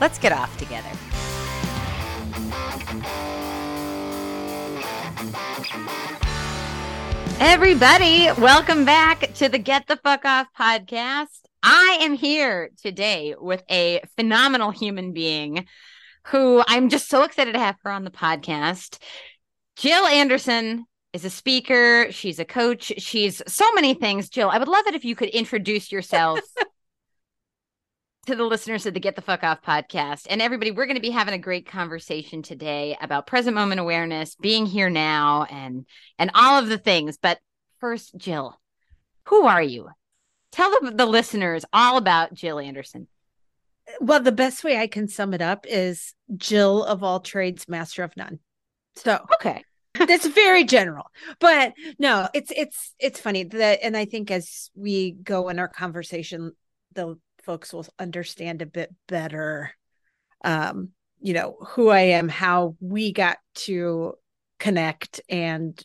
Let's get off together. Everybody, welcome back to the Get the Fuck Off podcast. I am here today with a phenomenal human being who I'm just so excited to have her on the podcast. Jill Andersen is a speaker, she's a coach, she's so many things. Jill, I would love it if you could introduce yourself to the listeners of the Get the Fuck Off podcast. And everybody, we're going to be having a great conversation today about present moment awareness, being here now, and and all of the things. But first, Jill, who are you? Tell the, the listeners all about Jill Andersen. Well, the best way I can sum it up is Jill of all trades, master of none. So Okay. that's very general but no it's it's it's funny that and i think as we go in our conversation the folks will understand a bit better um you know who i am how we got to connect and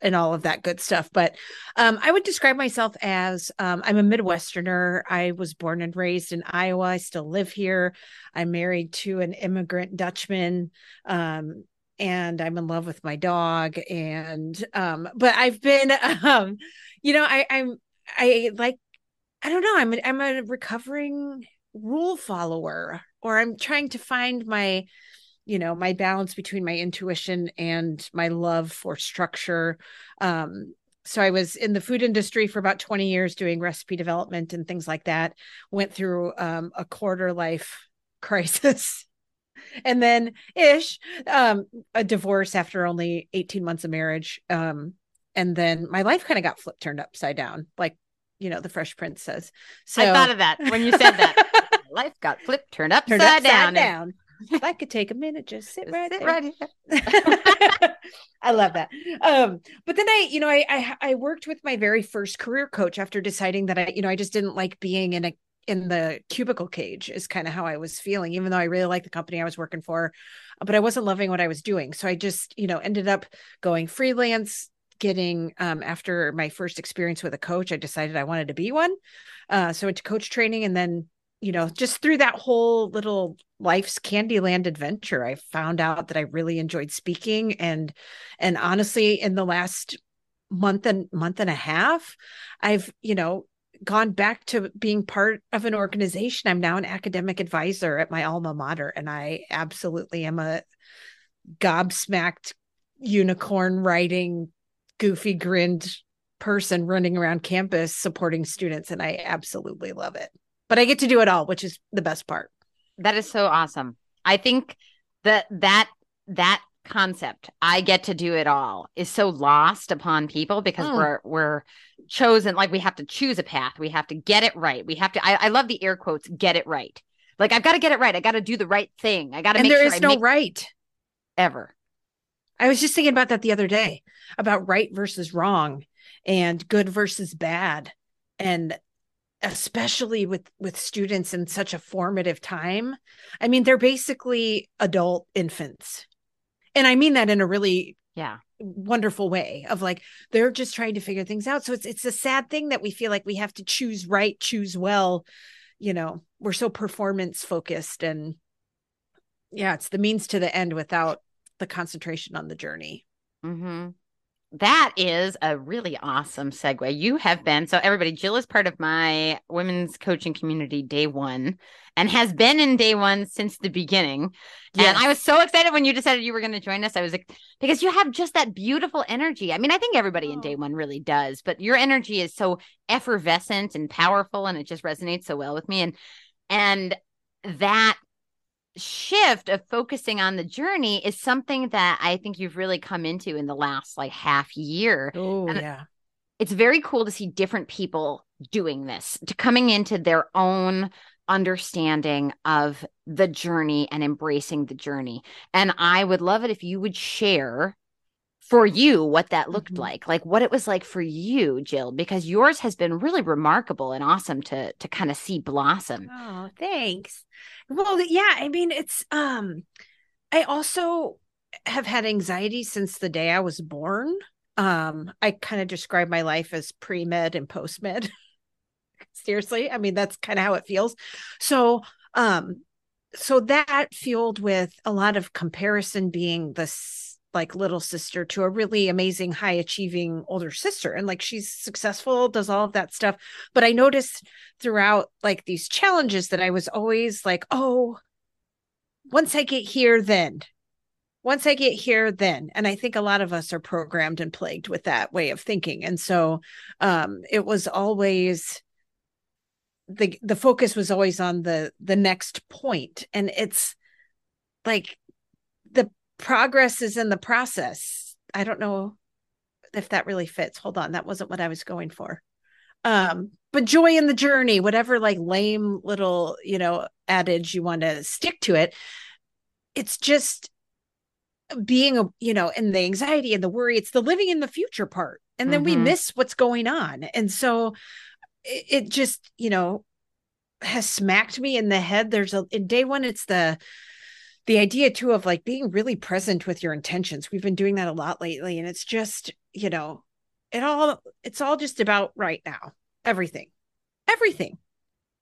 and all of that good stuff. But um i would describe myself as um i'm a midwesterner. I was born and raised in iowa. I still live here. I'm married to an immigrant dutchman um and I'm in love with my dog. And um but I've been um you know I I'm I like I don't know I'm a, I'm a recovering rule follower or I'm trying to find my you know my balance between my intuition and my love for structure. Um so I was in the food industry for about 20 years doing recipe development and things like that went through um a quarter life crisis. And then ish um a divorce after only 18 months of marriage um and then my life kind of got flipped turned upside down like you know the fresh prince says so I thought of that when you said that. Life got flipped, turned upside, turned upside down. down, if i could take a minute just sit right Sit there right here. I love that. Um, but then I, you know, I, I I worked with my very first career coach after deciding that I, you know, I just didn't like being in a in the cubicle cage is kind of how I was feeling, even though I really liked the company I was working for, but I wasn't loving what I was doing. So I just, you know, ended up going freelance, getting um after my first experience with a coach, I decided I wanted to be one. Uh so into coach training and then you know, just through that whole little life's Candyland adventure, I found out that I really enjoyed speaking and and honestly in the last month and month and a half, I've, you know, gone back to being part of an organization. I'm now an academic advisor at my alma mater and I absolutely am a gobsmacked unicorn riding goofy grinned person running around campus supporting students and I absolutely love it but I get to do it all, which is the best part. That is so awesome. I think that that that concept, I get to do it all, is so lost upon people because Mm. we're we're chosen like we have to choose a path. We have to get it right. We have to I, I love the air quotes, get it right. Like I've got to get it right. I got to do the right thing. I got to And make there sure is I no right. ever. I was just thinking about that the other day about right versus wrong and good versus bad. And especially with with students in such a formative time. I mean, they're basically adult infants. And I mean that in a really Yeah. wonderful way of like they're just trying to figure things out. So it's it's a sad thing that we feel like we have to choose right, choose well. You know, we're so performance focused and yeah, it's the means to the end without the concentration on the journey. hmm that is a really awesome segue. You have been so everybody. Jill is part of my women's coaching community day one, and has been in day one since the beginning. Yes. And I was so excited when you decided you were going to join us. I was like, because you have just that beautiful energy. I mean, I think everybody oh. in day one really does, but your energy is so effervescent and powerful, and it just resonates so well with me. And and that shift of focusing on the journey is something that I think you've really come into in the last like half year. Oh, yeah. It's very cool to see different people doing this, to coming into their own understanding of the journey and embracing the journey. And I would love it if you would share for you what that looked mm-hmm. like like what it was like for you jill because yours has been really remarkable and awesome to to kind of see blossom. Oh thanks. Well yeah i mean it's um i also have had anxiety since the day i was born. Um i kind of describe my life as pre-med and post-med. Seriously i mean that's kind of how it feels. So um so that fueled with a lot of comparison being the like little sister to a really amazing high achieving older sister and like she's successful does all of that stuff. But i noticed throughout like these challenges that i was always like oh once i get here then once i get here then. And i think a lot of us are programmed and plagued with that way of thinking. And so um it was always the the focus was always on the the next point. And it's like progress is in the process. I don't know if that really fits. Hold on, that wasn't what I was going for. Um, but joy in the journey, whatever like lame little, you know, adage you want to stick to it. It's just being a, you know, and the anxiety and the worry, it's the living in the future part. And then mm-hmm. we miss what's going on. And so it, it just, you know, has smacked me in the head. There's a in day one, it's the the idea too of like being really present with your intentions. We've been doing that a lot lately and it's just you know it all it's all just about right now. Everything. Everything.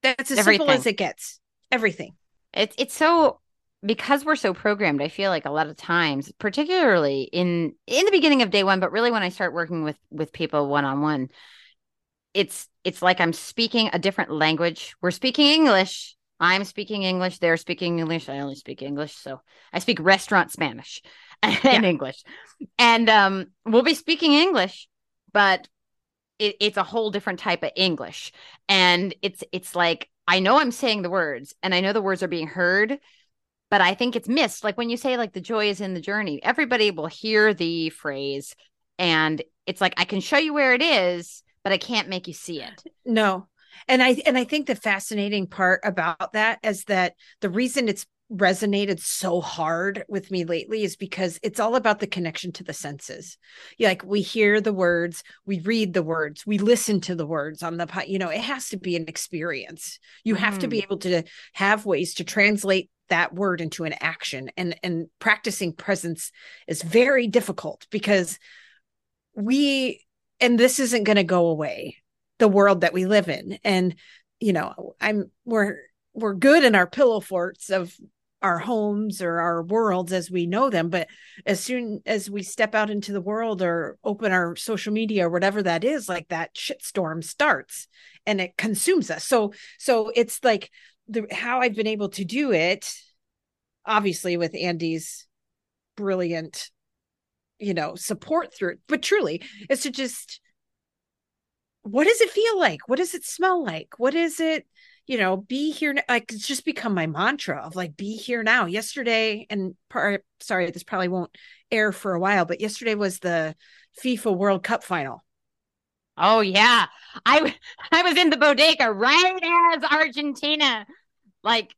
That's as everything. simple as it gets. Everything. It's it's so because we're so programmed i feel like a lot of times particularly in in the beginning of day one but really when i start working with with people one on one it's it's like i'm speaking a different language. We're speaking english I'm speaking English, they're speaking English. I only speak English, so I speak restaurant Spanish and yeah. English. And um, we'll be speaking English, but it, it's a whole different type of English. And it's it's like I know I'm saying the words and I know the words are being heard, but I think it's missed. Like when you say like the joy is in the journey, everybody will hear the phrase and it's like I can show you where it is, but I can't make you see it. No, and i and i think the fascinating part about that is that the reason it's resonated so hard with me lately is because it's all about the connection to the senses. Yeah, like we hear the words, we read the words, we listen to the words on the you know, it has to be an experience. You have mm. to be mm. able to have ways to translate that word into an action and and practicing presence is very difficult because we and this isn't going to go away the world that we live in. And you know i'm we're we're good in our pillow forts of our homes or our worlds as we know them. But as soon as we step out into the world or open our social media or whatever that is like that shitstorm starts and it consumes us. So so it's like the how i've been able to do it obviously with andy's brilliant you know support through but truly is to just what does it feel like? What does it smell like? What is it? You know, be here. Like it's just become my mantra of like be here now. Yesterday, and par- sorry, this probably won't air for a while, but yesterday was the FIFA World Cup final. Oh yeah, I I was in the bodega right as Argentina, like,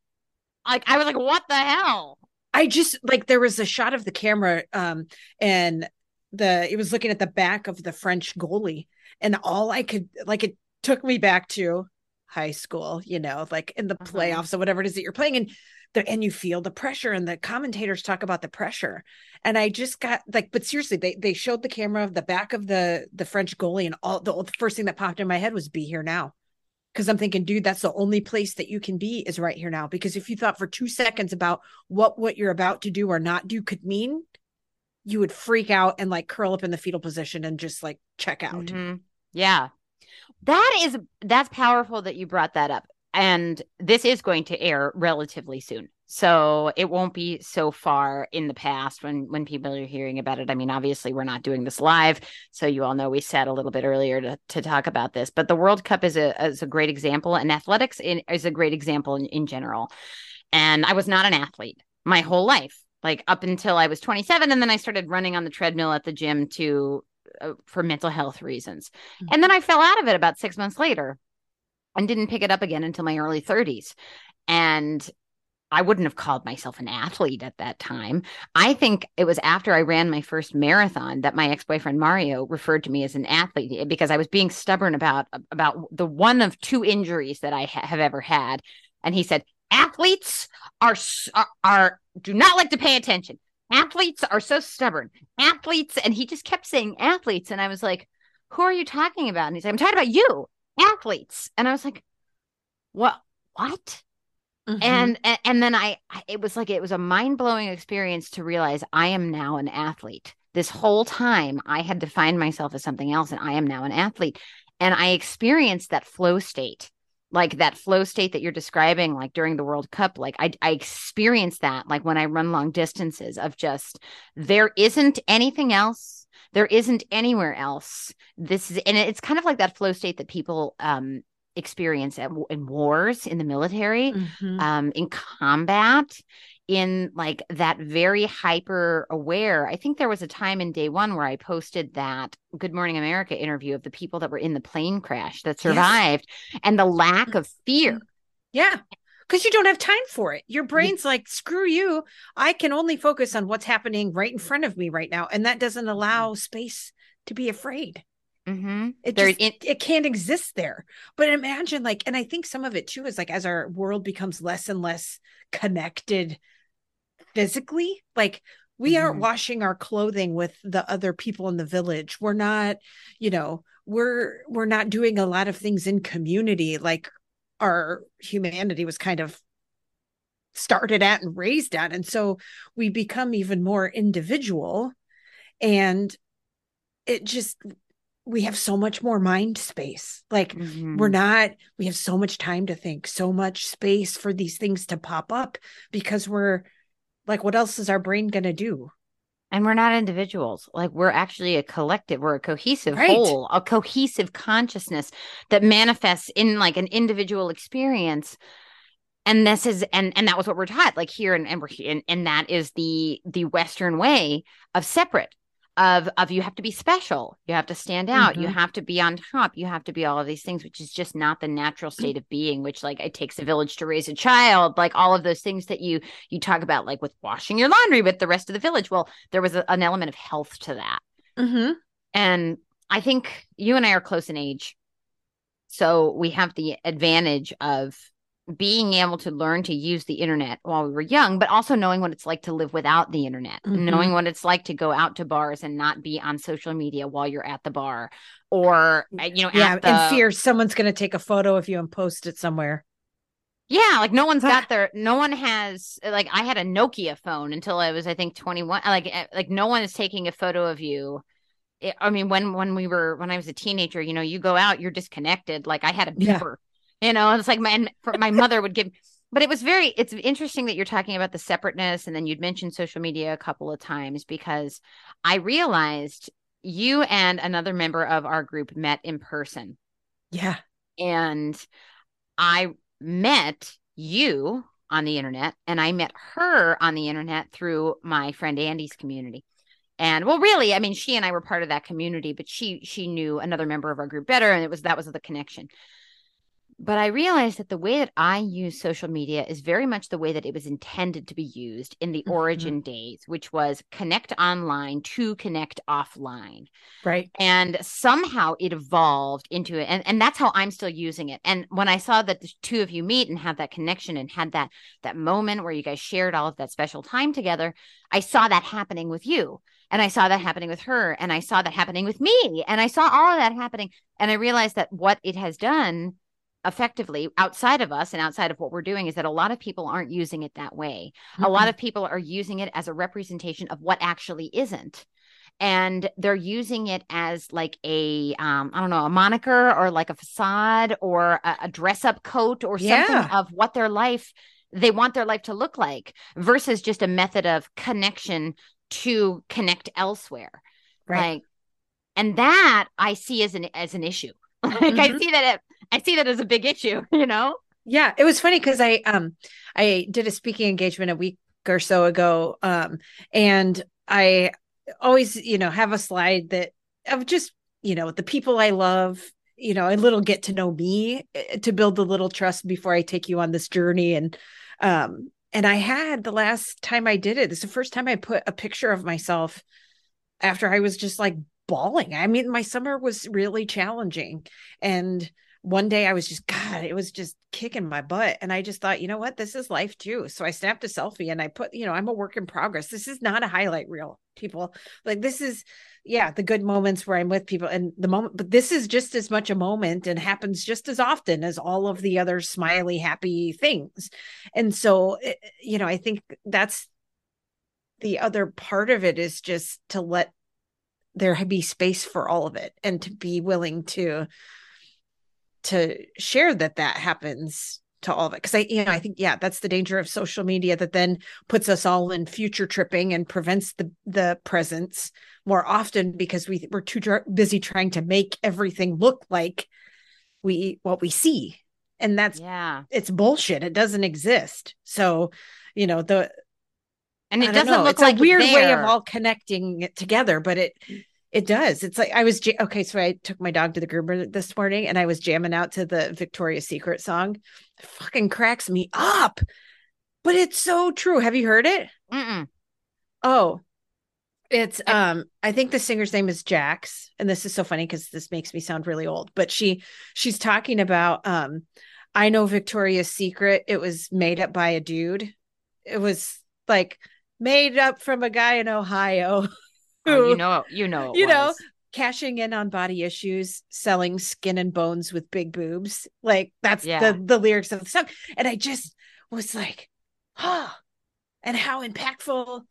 like I was like, what the hell? I just like there was a shot of the camera, um, and the it was looking at the back of the French goalie, and all I could like it took me back to high school, you know, like in the uh-huh. playoffs or whatever it is that you're playing and the, and you feel the pressure and the commentators talk about the pressure. And I just got like, but seriously, they they showed the camera of the back of the the French goalie and all the, the first thing that popped in my head was be here now. Cause I'm thinking, dude, that's the only place that you can be is right here now. Because if you thought for two seconds about what what you're about to do or not do could mean, you would freak out and like curl up in the fetal position and just like check out. Mhm. Yeah. That is that's powerful that you brought that up. And this is going to air relatively soon. So it won't be so far in the past when when people are hearing about it. I mean, obviously we're not doing this live, so you all know we said a little bit earlier to, to talk about this. But the World Cup is a is a great example, and athletics in, is a great example in, in general. And I was not an athlete my whole life, like up until I was 27, and then I started running on the treadmill at the gym to uh, for mental health reasons. And then I fell out of it about six months later and didn't pick it up again until my early 30s. And I wouldn't have called myself an athlete at that time. I think it was after I ran my first marathon that my ex-boyfriend Mario referred to me as an athlete because I was being stubborn about about the one of two injuries that I ha- have ever had. And he said, "Athletes are, are do not like to pay attention. Athletes are so stubborn. Athletes." And he just kept saying athletes and I was like, "Who are you talking about?" And he's like, "I'm talking about you, athletes." And I was like, "What? What?" Mhm. and and, and then I, I it was like it was a mind-blowing experience to realize i am now an athlete this whole time i had defined myself as something else and i am now an athlete and i experienced that flow state like that flow state that you're describing like during the world cup like i i experienced that like when i run long distances of just there isn't anything else there isn't anywhere else this is and it's kind of like that flow state that people um experience at, in wars in the military Mhm. um, in combat, in like that very hyper aware. I think there was a time in day one where I posted that Good Morning America interview of the people that were in the plane crash that survived and the lack of fear. Yeah. Because you don't have time for it. Your brain's like, screw you. I can only focus on what's happening right in front of me right now. And that doesn't allow space to be afraid. Mm-hmm. It There- just it- it can't exist there. But imagine like, and I think some of it too is like as our world becomes less and less connected physically, like we aren't Mhm. washing our clothing with the other people in the village. We're not, you know, we're we're not doing a lot of things in community like our humanity was kind of started at and raised at. And so we become even more individual and it just we have so much more mind space. Like Mhm. we're not we have so much time to think so much space for these things to pop up because we're like what else is our brain going to do? And we're not individuals. Like we're actually a collective. We're a cohesive Right. whole a cohesive consciousness that manifests in like an individual experience. And this is and and that was what we're taught like here and and we're and, and that is the the western way of separate of of you have to be special you have to stand out you Mhm. have to be on top you have to be all of these things which is just not the natural state of being which like it takes a village to raise a child like all of those things that you you talk about like with washing your laundry with the rest of the village well there was a, an element of health to that mm-hmm. and I think you and I are close in age. So we have the advantage of being able to learn to use the internet while we were young, but also knowing what it's like to live without the internet, Mhm. knowing what it's like to go out to bars and not be on social media while you're at the bar or, uh, you know, yeah the, and fear someone's going to take a photo of you and post it somewhere Yeah, like no one's got their no one has like I had a Nokia phone until I was I think 21 like eh, like no one is taking a photo of you. It- I mean when when we were when I was a teenager, you know, you go out, you're disconnected. Like I had a beeper. You know, it's like my and my mother would give but it was very it's interesting that you're talking about the separateness and then you'd mentioned social media a couple of times because I realized you and another member of our group met in person yeah and I met you on the internet and I met her on the internet through my friend Andy's community. And well really, I mean she and I were part of that community, but she she knew another member of our group better and it was that was the connection. But I realized that the way that I use social media is very much the way that it was intended to be used in the Mhm. origin days, which was connect online to connect offline. Right. And somehow it evolved into it and, and that's how i'm still using it. And when i saw that the two of you meet and have that connection and had that that moment where you guys shared all of that special time together i saw that happening with you and i saw that happening with her and i saw that happening with me and i saw all of that happening. And i realized that what it has done effectively outside of us and outside of what we're doing is that a lot of people aren't using it that way. Mm-hmm. A lot of people are using it as a representation of what actually isn't. And they're using it as like a, um, I don't know, a moniker or like a facade or a, a dress up coat or something yeah. of what their life, they want their life to look like versus just a method of connection to connect elsewhere. Right. Like, and that I see as an as an issue. like mm-hmm. I see that it, I see that as a big issue, you know? Yeah, it was funny because I um I did a speaking engagement a week or so ago. Um and I always, you know, have a slide that of just, you know, the people I love, you know, a little get to know me eh, to build the little trust before I take you on this journey. And um and I had the last time I did it, is the first time I put a picture of myself after I was just like bawling. I mean, my summer was really challenging. And one day I was just, God, it was just kicking my butt. And I just thought, you know what? This is life too. So I snapped a selfie and I put, you know, I'm a work in progress. This is not a highlight reel, people. Like, this is, yeah, the good moments where I'm with people and the moment, but this is just as much a moment and happens just as often as all of the other smiley, happy things. And so, eh, you know, I think that's the other part of it is just to let there be space for all of it and to be willing to to share that that happens to all of it. Because i you know i think yeah that's the danger of social media that then puts us all in future tripping and prevents the the presence more often because we we're too dr- busy trying to make everything look like we what we see. And that's yeah. it's bullshit. It doesn't exist. So you know the and it doesn't know. look it's like a weird way of all connecting it together but it mm. It does. It's like i was okay so i took my dog to the groomer this morning and i was jamming out to the victoria's secret song. It fucking cracks me up. But it's so true. Have you heard it? Mm-mm. oh. It's um i think the singer's name is jax and this is so funny because this makes me sound really old but she she's talking about um i know victoria's secret. It was made up by a dude. It was like made up from a guy in Ohio. Oh, you know, you know, you was. know, cashing in on body issues, selling skin and bones with big boobs. Like that's yeah. the the lyrics of the song. And I just was like, huh, and how impactful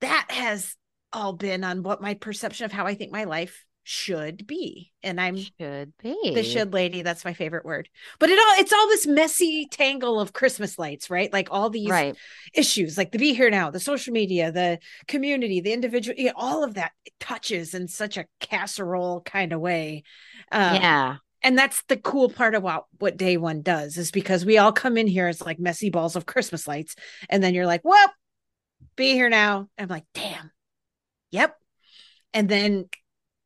that has all been on what my perception of how I think my life should be. And i'm should be. the should lady that's my favorite word. But it all it's all this messy tangle of christmas lights right? Like all these right. issues like the be here now the social media the community the individual you know, all of that touches in such a casserole kind of way. Um, yeah. and that's the cool part about what day one does is because we all come in here as like messy balls of christmas lights and then you're like well be here now. I'm like damn. Yep. And then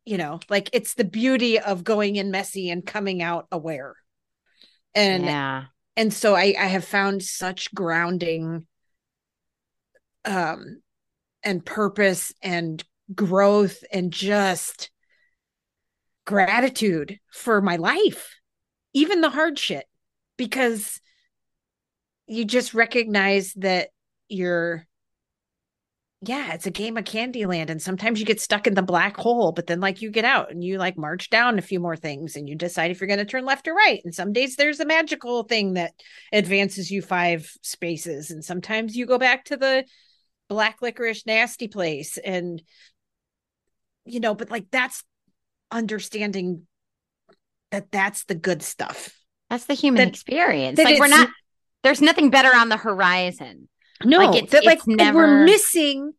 you know like it's the beauty of going in messy and coming out aware. And yeah. and so i i have found such grounding um and purpose and growth and just gratitude for my life even the hard shit because you just recognize that you're yeah, it's a game of Candyland. And sometimes you get stuck in the black hole, but then like you get out and you like march down a few more things and you decide if you're going to turn left or right. And some days there's a magical thing that advances you five spaces. And sometimes you go back to the black licorice nasty place. And, you know, but like that's understanding that that's the good stuff. That's the human that, experience. That like we're not, there's nothing better on the horizon no, like it's, that like never... we're missing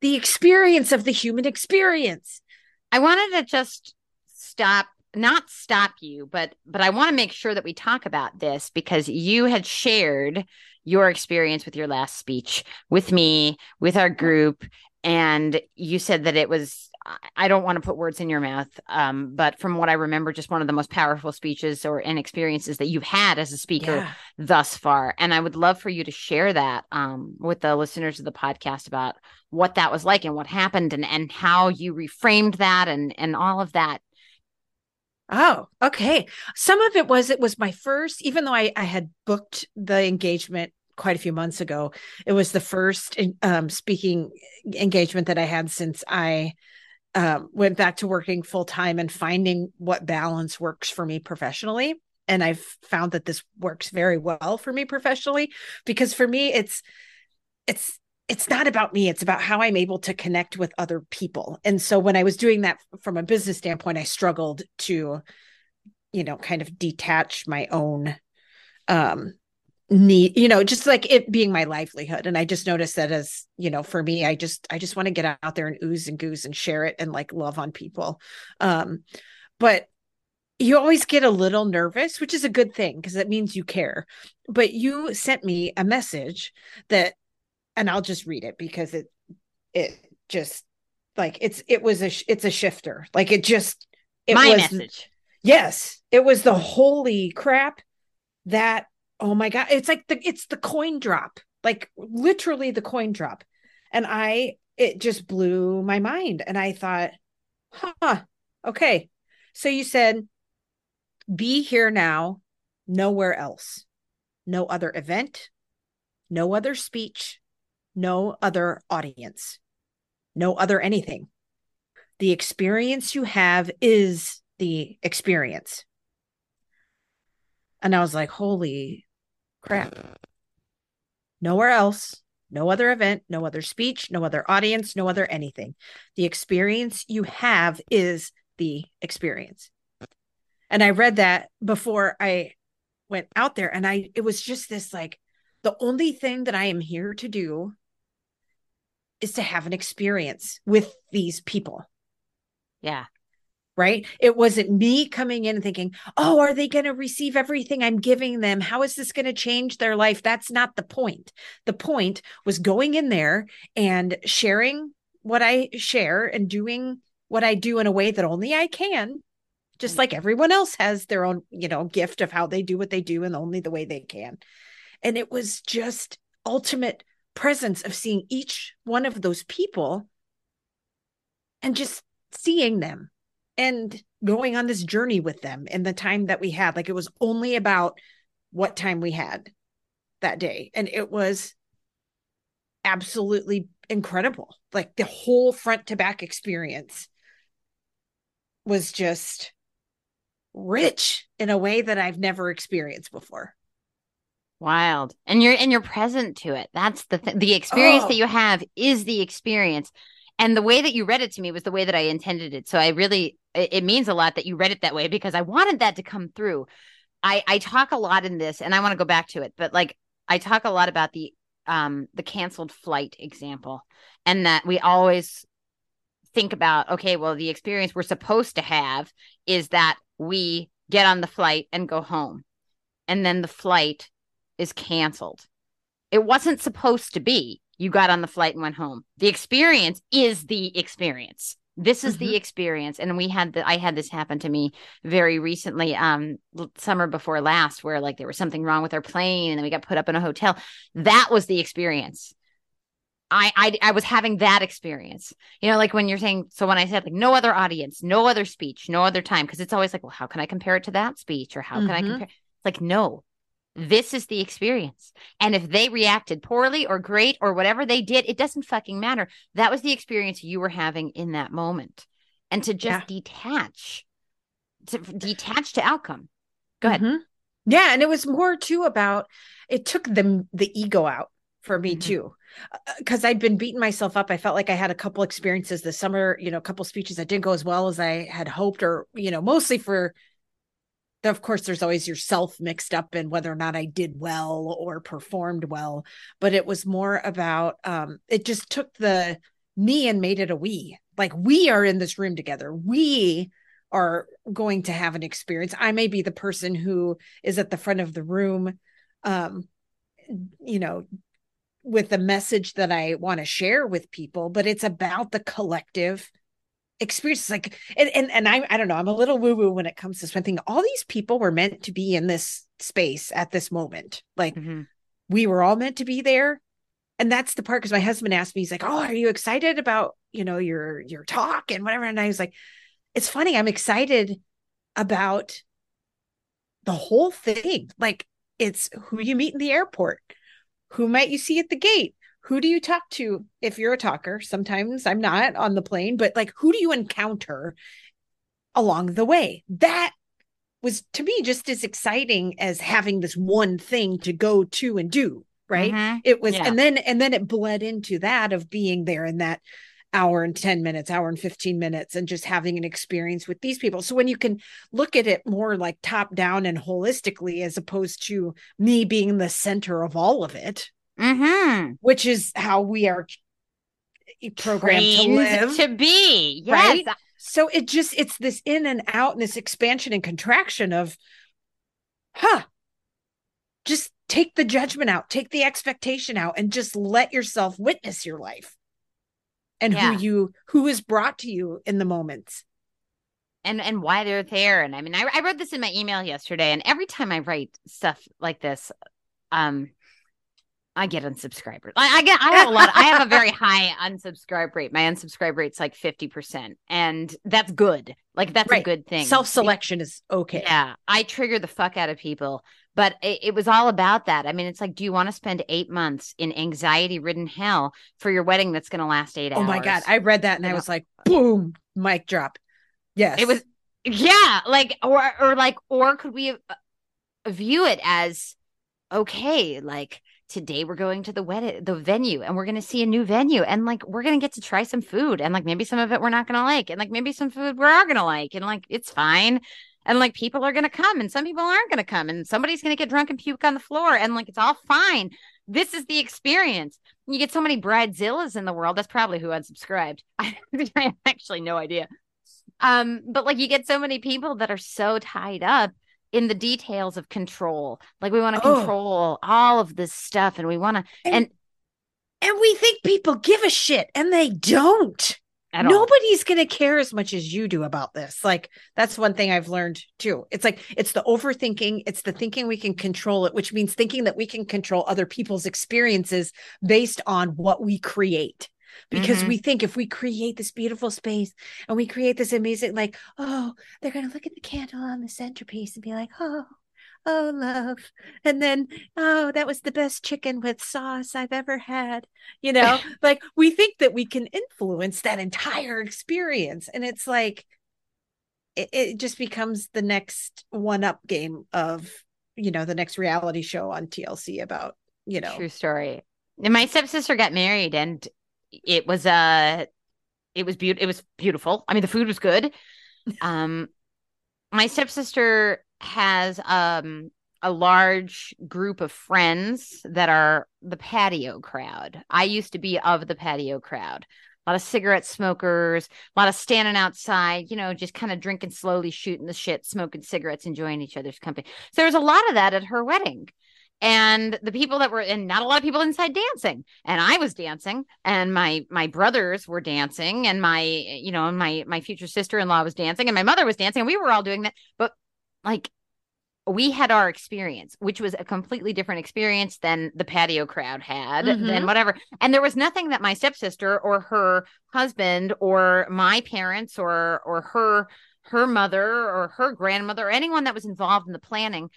the experience of the human experience. I wanted to just stop not stop you but but i want to make sure that we talk about this because you had shared your experience with your last speech with me with our group and you said that it was I don't want to put words in your mouth, um, but from what I remember, just one of the most powerful speeches or and experiences that you've had as a speaker yeah. thus far. And I would love for you to share that um, with the listeners of the podcast about what that was like and what happened and and how you reframed that and and all of that. Oh, okay. Some of it was it was my first, even though I, I had booked the engagement quite a few months ago. It was the first um, speaking engagement that I had since I um, went back to working full time and finding what balance works for me professionally. and I've found that this works very well for me professionally because for me it's it's it's not about me it's about how i'm able to connect with other people and so when i was doing that from a business standpoint i struggled to you know kind of detach my own um need you know just like it being my livelihood. And i just noticed that as you know for me i just i just want to get out there and ooze and goose and share it and like love on people. Um but you always get a little nervous which is a good thing because it means you care. But you sent me a message that and i'll just read it because it it just like it's it was a it's a shifter. Like it just it My was message. yes. It was the holy crap that oh my god. It's like the it's the coin drop like literally the coin drop. And i it just blew my mind. And i thought huh okay. So you said be here now nowhere else. No other event no other speech no other audience no other anything. The experience you have is the experience. And i was like holy crap. Nowhere else, no other event, no other speech, no other audience, no other anything. The experience you have is the experience. And I read that before I went out there and I it was just this like the only thing that I am here to do is to have an experience with these people Yeah. Right? It wasn't me coming in and thinking, oh, are they going to receive everything I'm giving them? How is this going to change their life? That's not the point. The point was going in there and sharing what I share and doing what I do in a way that only I can. Just like everyone else has their own, you know, gift of how they do what they do and only the way they can. And it was just ultimate presence of seeing each one of those people and just seeing them and going on this journey with them in the time that we had. Like it was only about what time we had that day. And it was absolutely incredible. Like the whole front to back experience was just rich in a way that I've never experienced before. Wild. And you're and you're present to it. That's the th- the experience Oh. that you have is the experience. And the way that you read it to me was the way that I intended it. So I really it, means a lot that you read it that way because I wanted that to come through. I I talk a lot in this and I want to go back to it, but like I talk a lot about the um the canceled flight example and that we always think about okay, well the experience we're supposed to have is that we get on the flight and go home. And then the flight is canceled. It wasn't supposed to be. You got on the flight and went home. The experience is the experience. This is the experience. And we had the I had this happen to me very recently, um, summer before last, where like there was something wrong with our plane and then we got put up in a hotel. That was the experience. I, I I was having that experience. You know, like when you're saying, so when I said like no other audience, no other speech, no other time, because it's always like, well, how can I compare it to that speech? Or how can I Mhm. compare? It's like, no, this is the experience. And if they reacted poorly or great or whatever they did, it doesn't fucking matter. That was the experience you were having in that moment. And to just detach, to detach to outcome. Go ahead. Mhm. Yeah, and it was more too about it took the the ego out for me Mhm. too. Because I'd been beating myself up. I felt like I had a couple experiences this summer, you know, a couple speeches that didn't go as well as I had hoped, or, you know, mostly for of course, there's always yourself mixed up in whether or not I did well or performed well. But it was more about um, it just took the me and made it a we. Like we are in this room together. We are going to have an experience. I may be the person who is at the front of the room, um, you know, with the message that I want to share with people, but it's about the collective experience. Like, and and, and I, I don't know, I'm a little woo woo when it comes to this one thing. All these people were meant to be in this space at this moment. Like, Mhm. we were all meant to be there. And that's the part because my husband asked me, he's like, Oh, are you excited about, you know, your your talk and whatever? And I was like, it's funny, I'm excited about the whole thing. Like it's who you meet in the airport, who might you see at the gate, who do you talk to if you're a talker? Sometimes I'm not on the plane, but like who do you encounter along the way? That was to me just as exciting as having this one thing to go to and do right Mhm. it was Yeah. and then and then it bled into that of being there in that hour and 10 minutes hour and 15 minutes and just having an experience with these people so when you can look at it more like top down and holistically as opposed to me being the center of all of it Mm-hmm. which is how we are programmed to live to be. Yes. right? so it just it's this in and out and this expansion and contraction of huh just take the judgment out take the expectation out and just let yourself witness your life and Yeah. who you who is brought to you in the moments and and why they're there and i mean I, I wrote this in my email yesterday and every time i write stuff like this um i get unsubscribers i, I get i have a lot i have a very high unsubscribe rate. My unsubscribe rate's like 50% and that's good. Like that's a good thing. Self-selection is okay. Yeah i trigger the fuck out of people but it, it was all about that. I mean it's like do you want to spend eight months in anxiety ridden hell for your wedding that's going to last eight oh hours? Oh my god i read that and You i know? was like boom mic drop. Yes. It was yeah, like or or like or could we uh, view it as okay, like today we're going to the wedding the venue and we're going to see a new venue and like we're going to get to try some food and like maybe some of it we're not going to like and like maybe some food we are going to like and like it's fine. And like people are going to come and some people aren't going to come and somebody's going to get drunk and puke on the floor and like it's all fine. This is the experience. You get so many bridezillas in the world. That's probably who unsubscribed. I have actually no idea. Um, but like you get so many people that are so tied up in the details of control. Like we want to Oh. control all of this stuff and we want to and and we think people give a shit and they don't. Nobody's going to care as much as you do about this. Like that's one thing i've learned too. It's like it's the overthinking it's the thinking we can control it which means thinking that we can control other people's experiences based on what we create because Mhm. we think if we create this beautiful space and we create this amazing like oh they're going to look at the candle on the centerpiece and be like oh oh love and then oh that was the best chicken with sauce i've ever had you know like we think that we can influence that entire experience and it's like it, it just becomes the next one up game of you know the next reality show on tlc about you know True story. And my stepsister got married and it was uh it was beautiful it was beautiful. I mean the food was good. Um my stepsister has um a large group of friends that are the patio crowd. I used to be of the patio crowd. A lot of cigarette smokers, a lot of standing outside, you know, just kind of drinking slowly, shooting the shit, smoking cigarettes, enjoying each other's company. So there was a lot of that at her wedding and the people that were and not a lot of people inside dancing. And i was dancing and my my brothers were dancing and my you know and my my future sister-in-law was dancing and my mother was dancing and we were all doing that. But like we had our experience which was a completely different experience than the patio crowd had than Mhm. whatever. And there was nothing that my stepsister or her husband or my parents or or her her mother or her grandmother or anyone that was involved in the planning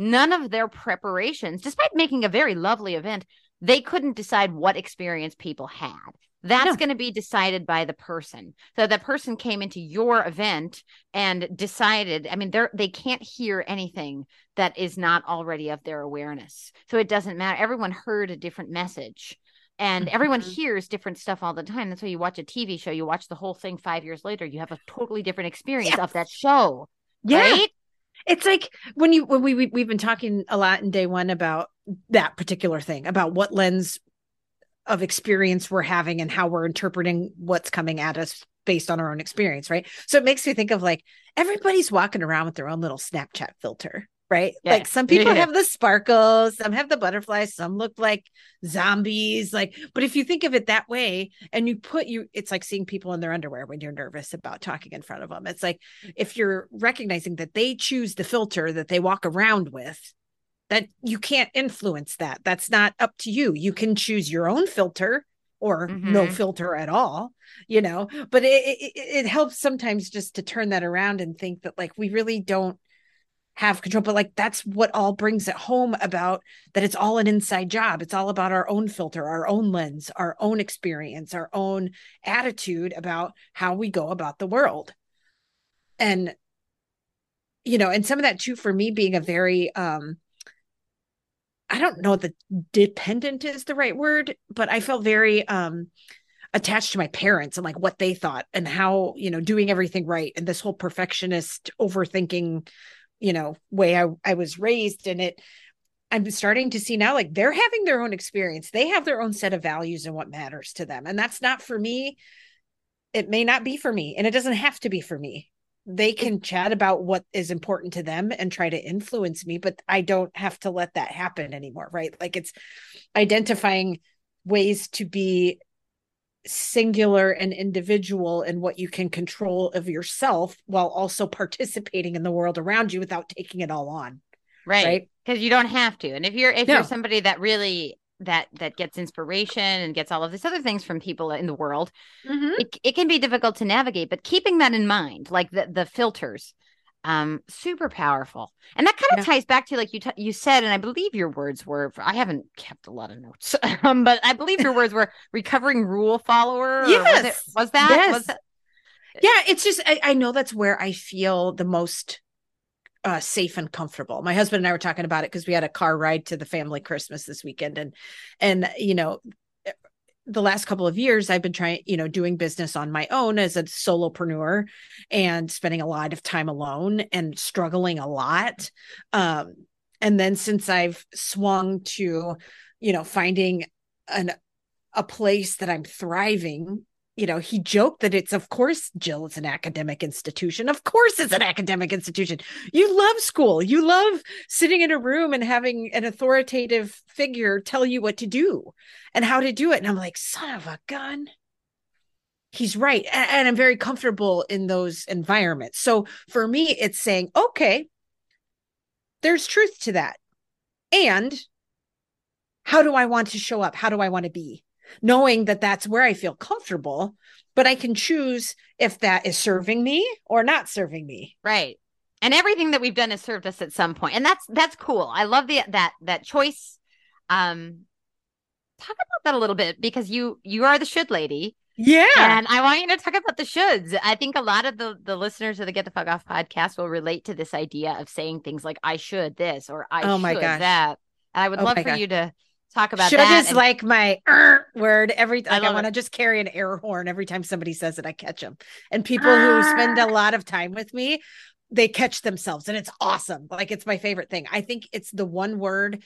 none of their preparations, despite making a very lovely event, they couldn't decide what experience people had. That's No. going to be decided by the person. So that person came into your event and decided, I mean, they're they can't hear anything that is not already of their awareness. So it doesn't matter. Everyone heard a different message. And everyone Mhm. hears different stuff all the time. That's why you watch a TV show, you watch the whole thing five years later, you have a totally different experience of that show. yeah Right? It's like when you when we, we we've been talking a lot in day one about that particular thing about what lens of experience we're having and how we're interpreting what's coming at us based on our own experience right? So it makes me think of like everybody's walking around with their own little snapchat filter right? Yeah. like some people have the sparkles some have the butterflies some look like zombies like but if you think of it that way and you put you it's like seeing people in their underwear when you're nervous about talking in front of them it's like if you're recognizing that they choose the filter that they walk around with that you can't influence that. That's not up to you. You can choose your own filter or no Mhm. filter at all you know? But it, it it helps sometimes just to turn that around and think that like we really don't have control but like that's what all brings it home about that it's all an inside job. It's all about our own filter our own lens our own experience our own attitude about how we go about the world. And you know, and some of that too for me being a very um I don't know the dependent is the right word, but I felt very um attached to my parents and like what they thought and how, you know, doing everything right and this whole perfectionist overthinking, you know, way I, I was raised and it I'm starting to see now like they're having their own experience. They have their own set of values and what matters to them. And that's not for me. It may not be for me and it doesn't have to be for me they can chat about what is important to them and try to influence me but i don't have to let that happen anymore right like it's identifying ways to be singular and individual in what you can control of yourself while also participating in the world around you without taking it all on right because right? you don't have to and if you're if no. you're somebody that really that that gets inspiration and gets all of these other things from people in the world mm-hmm. it, it can be difficult to navigate but keeping that in mind like the the filters um super powerful and that kind of yeah. ties back to like you t- you said and i believe your words were i haven't kept a lot of notes um but i believe your words were recovering rule follower yes was, it, was that yes. was that yeah it's just I, I know that's where i feel the most uh, safe and comfortable. My husband and I were talking about it because we had a car ride to the family Christmas this weekend, and and you know, the last couple of years I've been trying, you know, doing business on my own as a solopreneur and spending a lot of time alone and struggling a lot. Um, and then since I've swung to, you know, finding an a place that I'm thriving you know, he joked that it's, of course, Jill, is an academic institution. Of course, it's an academic institution. You love school. You love sitting in a room and having an authoritative figure tell you what to do and how to do it. And I'm like, son of a gun. He's right. And, And I'm very comfortable in those environments. So for me, it's saying, okay, there's truth to that. And how do I want to show up? How do I want to be? Knowing that that's where I feel comfortable, but I can choose if that is serving me or not serving me. Right. And everything that we've done has served us at some point. And that's that's cool. I love the that that choice. Um talk about that a little bit because you you are the should lady. Yeah. And I want you to talk about the shoulds. I think a lot of the the listeners of the Get the Fuck Off podcast will relate to this idea of saying things like I should this or I oh my should gosh. that. And I would oh love for God. you to talk about should that. is and- like my er, word every like I, I want to just carry an air horn every time somebody says it. I catch them, and people who spend a lot of time with me, they catch themselves, and it's awesome. Like it's my favorite thing. I think it's the one word.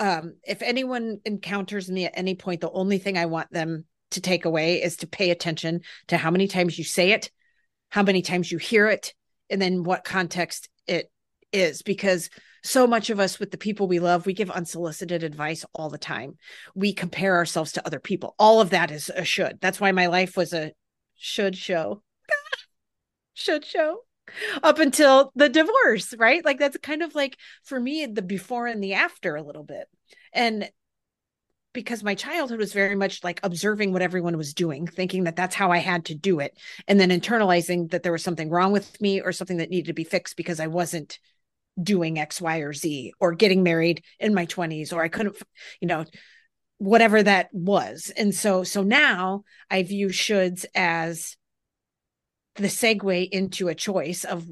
Um, if anyone encounters me at any point, the only thing I want them to take away is to pay attention to how many times you say it, how many times you hear it, and then what context it is because so much of us with the people we love we give unsolicited advice all the time. We compare ourselves to other people. All of that is a should. That's why my life was a should show. Should show. Up until the divorce right? Like that's kind of like for me the before and the after a little bit. And because my childhood was very much like observing what everyone was doing, thinking that that's how I had to do it, and then internalizing that there was something wrong with me or something that needed to be fixed because I wasn't doing X, Y, or Z, or getting married in my 20s, or I couldn't, you know, whatever that was. And so, so now I view shoulds as the segue into a choice of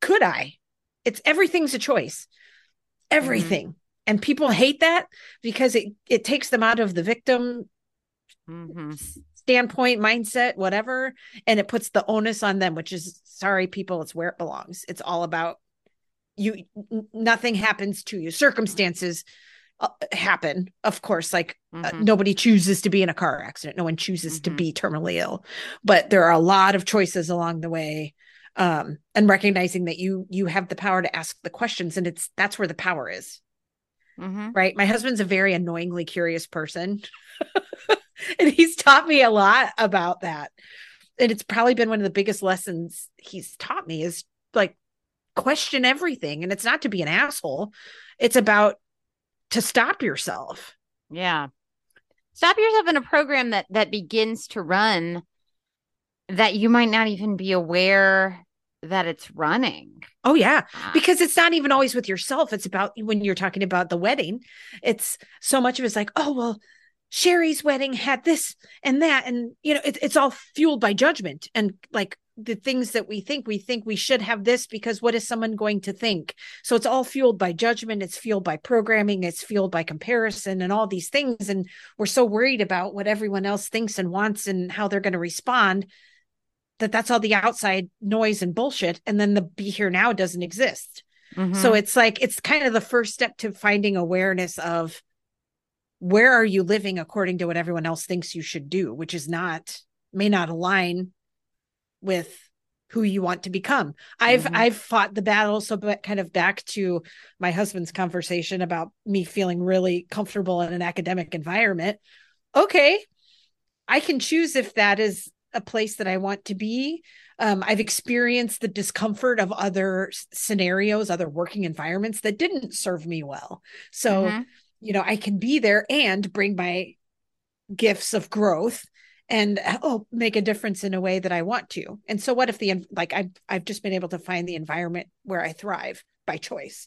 could I? It's everything's a choice. Everything. Mm-hmm. And people hate that because it it takes them out of the victim mm-hmm. standpoint, mindset, whatever, and it puts the onus on them, which is sorry, people, it's where it belongs. It's all about you nothing happens to you circumstances uh, happen of course like uh, mm-hmm. uh, nobody chooses to be in a car accident no one chooses mm-hmm. to be terminally ill but there are a lot of choices along the way um, and recognizing that you you have the power to ask the questions and it's that's where the power is mm-hmm. right my husband's a very annoyingly curious person and he's taught me a lot about that and it's probably been one of the biggest lessons he's taught me is like question everything and it's not to be an asshole. It's about to stop yourself. Yeah. Stop yourself in a program that that begins to run that you might not even be aware that it's running. Oh yeah. Ah. because it's not even always with yourself. It's about when you're talking about the wedding it's so much of it's like oh well sherry's wedding had this and that and you know it, it's all fueled by judgment and like the things that we think we think we should have this because what is someone going to think so it's all fueled by judgment it's fueled by programming it's fueled by comparison and all these things and we're so worried about what everyone else thinks and wants and how they're going to respond that that's all the outside noise and bullshit and then the be here now doesn't exist mm-hmm. so it's like it's kind of the first step to finding awareness of where are you living according to what everyone else thinks you should do which is not may not align with who you want to become. I've mm-hmm. I've fought the battle so but kind of back to my husband's conversation about me feeling really comfortable in an academic environment. Okay, I can choose if that is a place that I want to be. Um, I've experienced the discomfort of other scenarios, other working environments that didn't serve me well. So, mm-hmm. you know, I can be there and bring my gifts of growth and oh make a difference in a way that I want to. And so what if the like I've I've just been able to find the environment where I thrive by choice.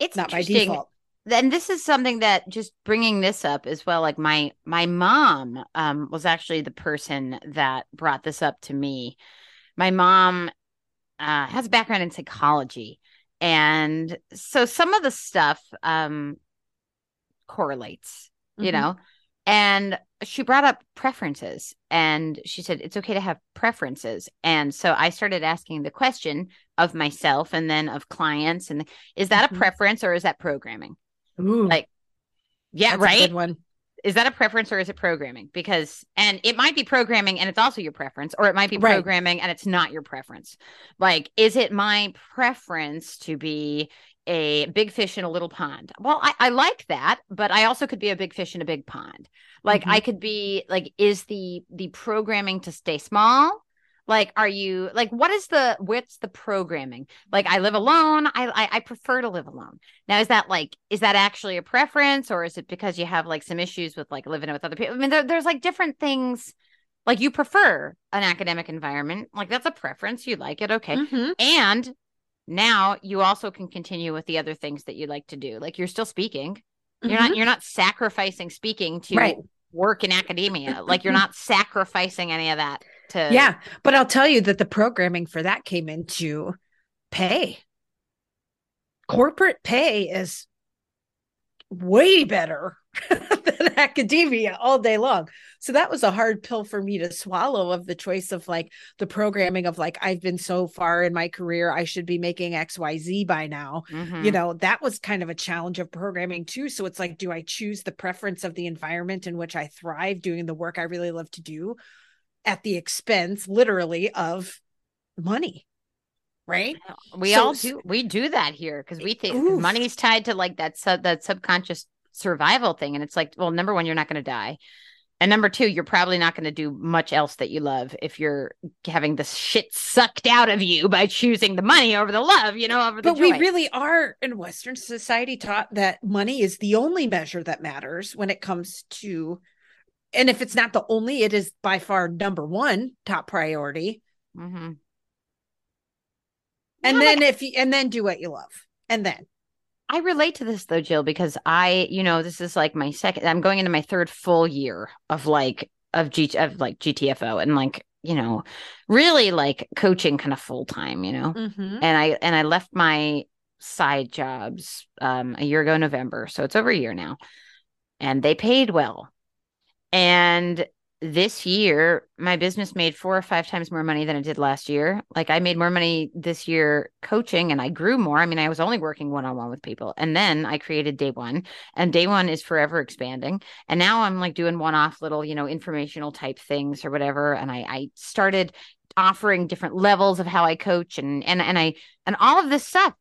It's not by default. And this is something that just bringing this up as well like my my mom um was actually the person that brought this up to me. My mom uh has a background in psychology and so some of the stuff um correlates, you mm-hmm. know. And she brought up preferences and she said it's okay to have preferences. And so i started asking the question of myself and then of clients and is that mm-hmm. a preference or is that programming? Ooh, like yeah right? one. Is that a preference or is it programming? Because and it might be programming and it's also your preference or it might be programming and it's not your preference. Like is it my preference to be a big fish in a little pond. Well, I, I like that, but I also could be a big fish in a big pond. Like mm-hmm. I could be like, is the the programming to stay small? Like, are you like what is the what's the programming? Like I live alone. I, I I prefer to live alone. Now is that like is that actually a preference or is it because you have like some issues with like living with other people? I mean, there, there's like different things like you prefer an academic environment like that's a preference you like it okay mm-hmm. and now you also can continue with the other things that you like to do like you're still speaking you're mm-hmm. not you're not sacrificing speaking to right. work in academia like you're not sacrificing any of that to yeah but i'll tell you that the programming for that came into pay corporate pay is way better than academia all day long. So that was a hard pill for me to swallow of the choice of like the programming of like, I've been so far in my career, I should be making XYZ by now. Mm-hmm. You know, that was kind of a challenge of programming too. So it's like, do I choose the preference of the environment in which I thrive doing the work I really love to do at the expense, literally, of money? Right we so, all do we do that here because we think money's tied to like that sub that subconscious survival thing. And it's like, well, number one, you're not going to die. And number two, you're probably not going to do much else that you love if you're having the shit sucked out of you by choosing the money over the love, you know, over the But joy. we really are in Western society taught that money is the only measure that matters when it comes to, and if it's not the only, it is by far number one top priority. Mm-hmm. And then like, if you, and then do what you love. And then I relate to this though, Jill, because I, you know, this is like my second. I'm going into my third full year of like of G of like GTFO and like you know, really like coaching kind of full time, you know. Mm-hmm. And I and I left my side jobs um a year ago November, so it's over a year now, and they paid well, and this year my business made four or five times more money than it did last year. Like i made more money this year coaching and i grew more. I mean i was only working one-on-one with people. And then i created day one and day one is forever expanding. And now i'm like doing one-off little you know informational type things or whatever. And i i started offering different levels of how i coach and and and i and all of this stuff.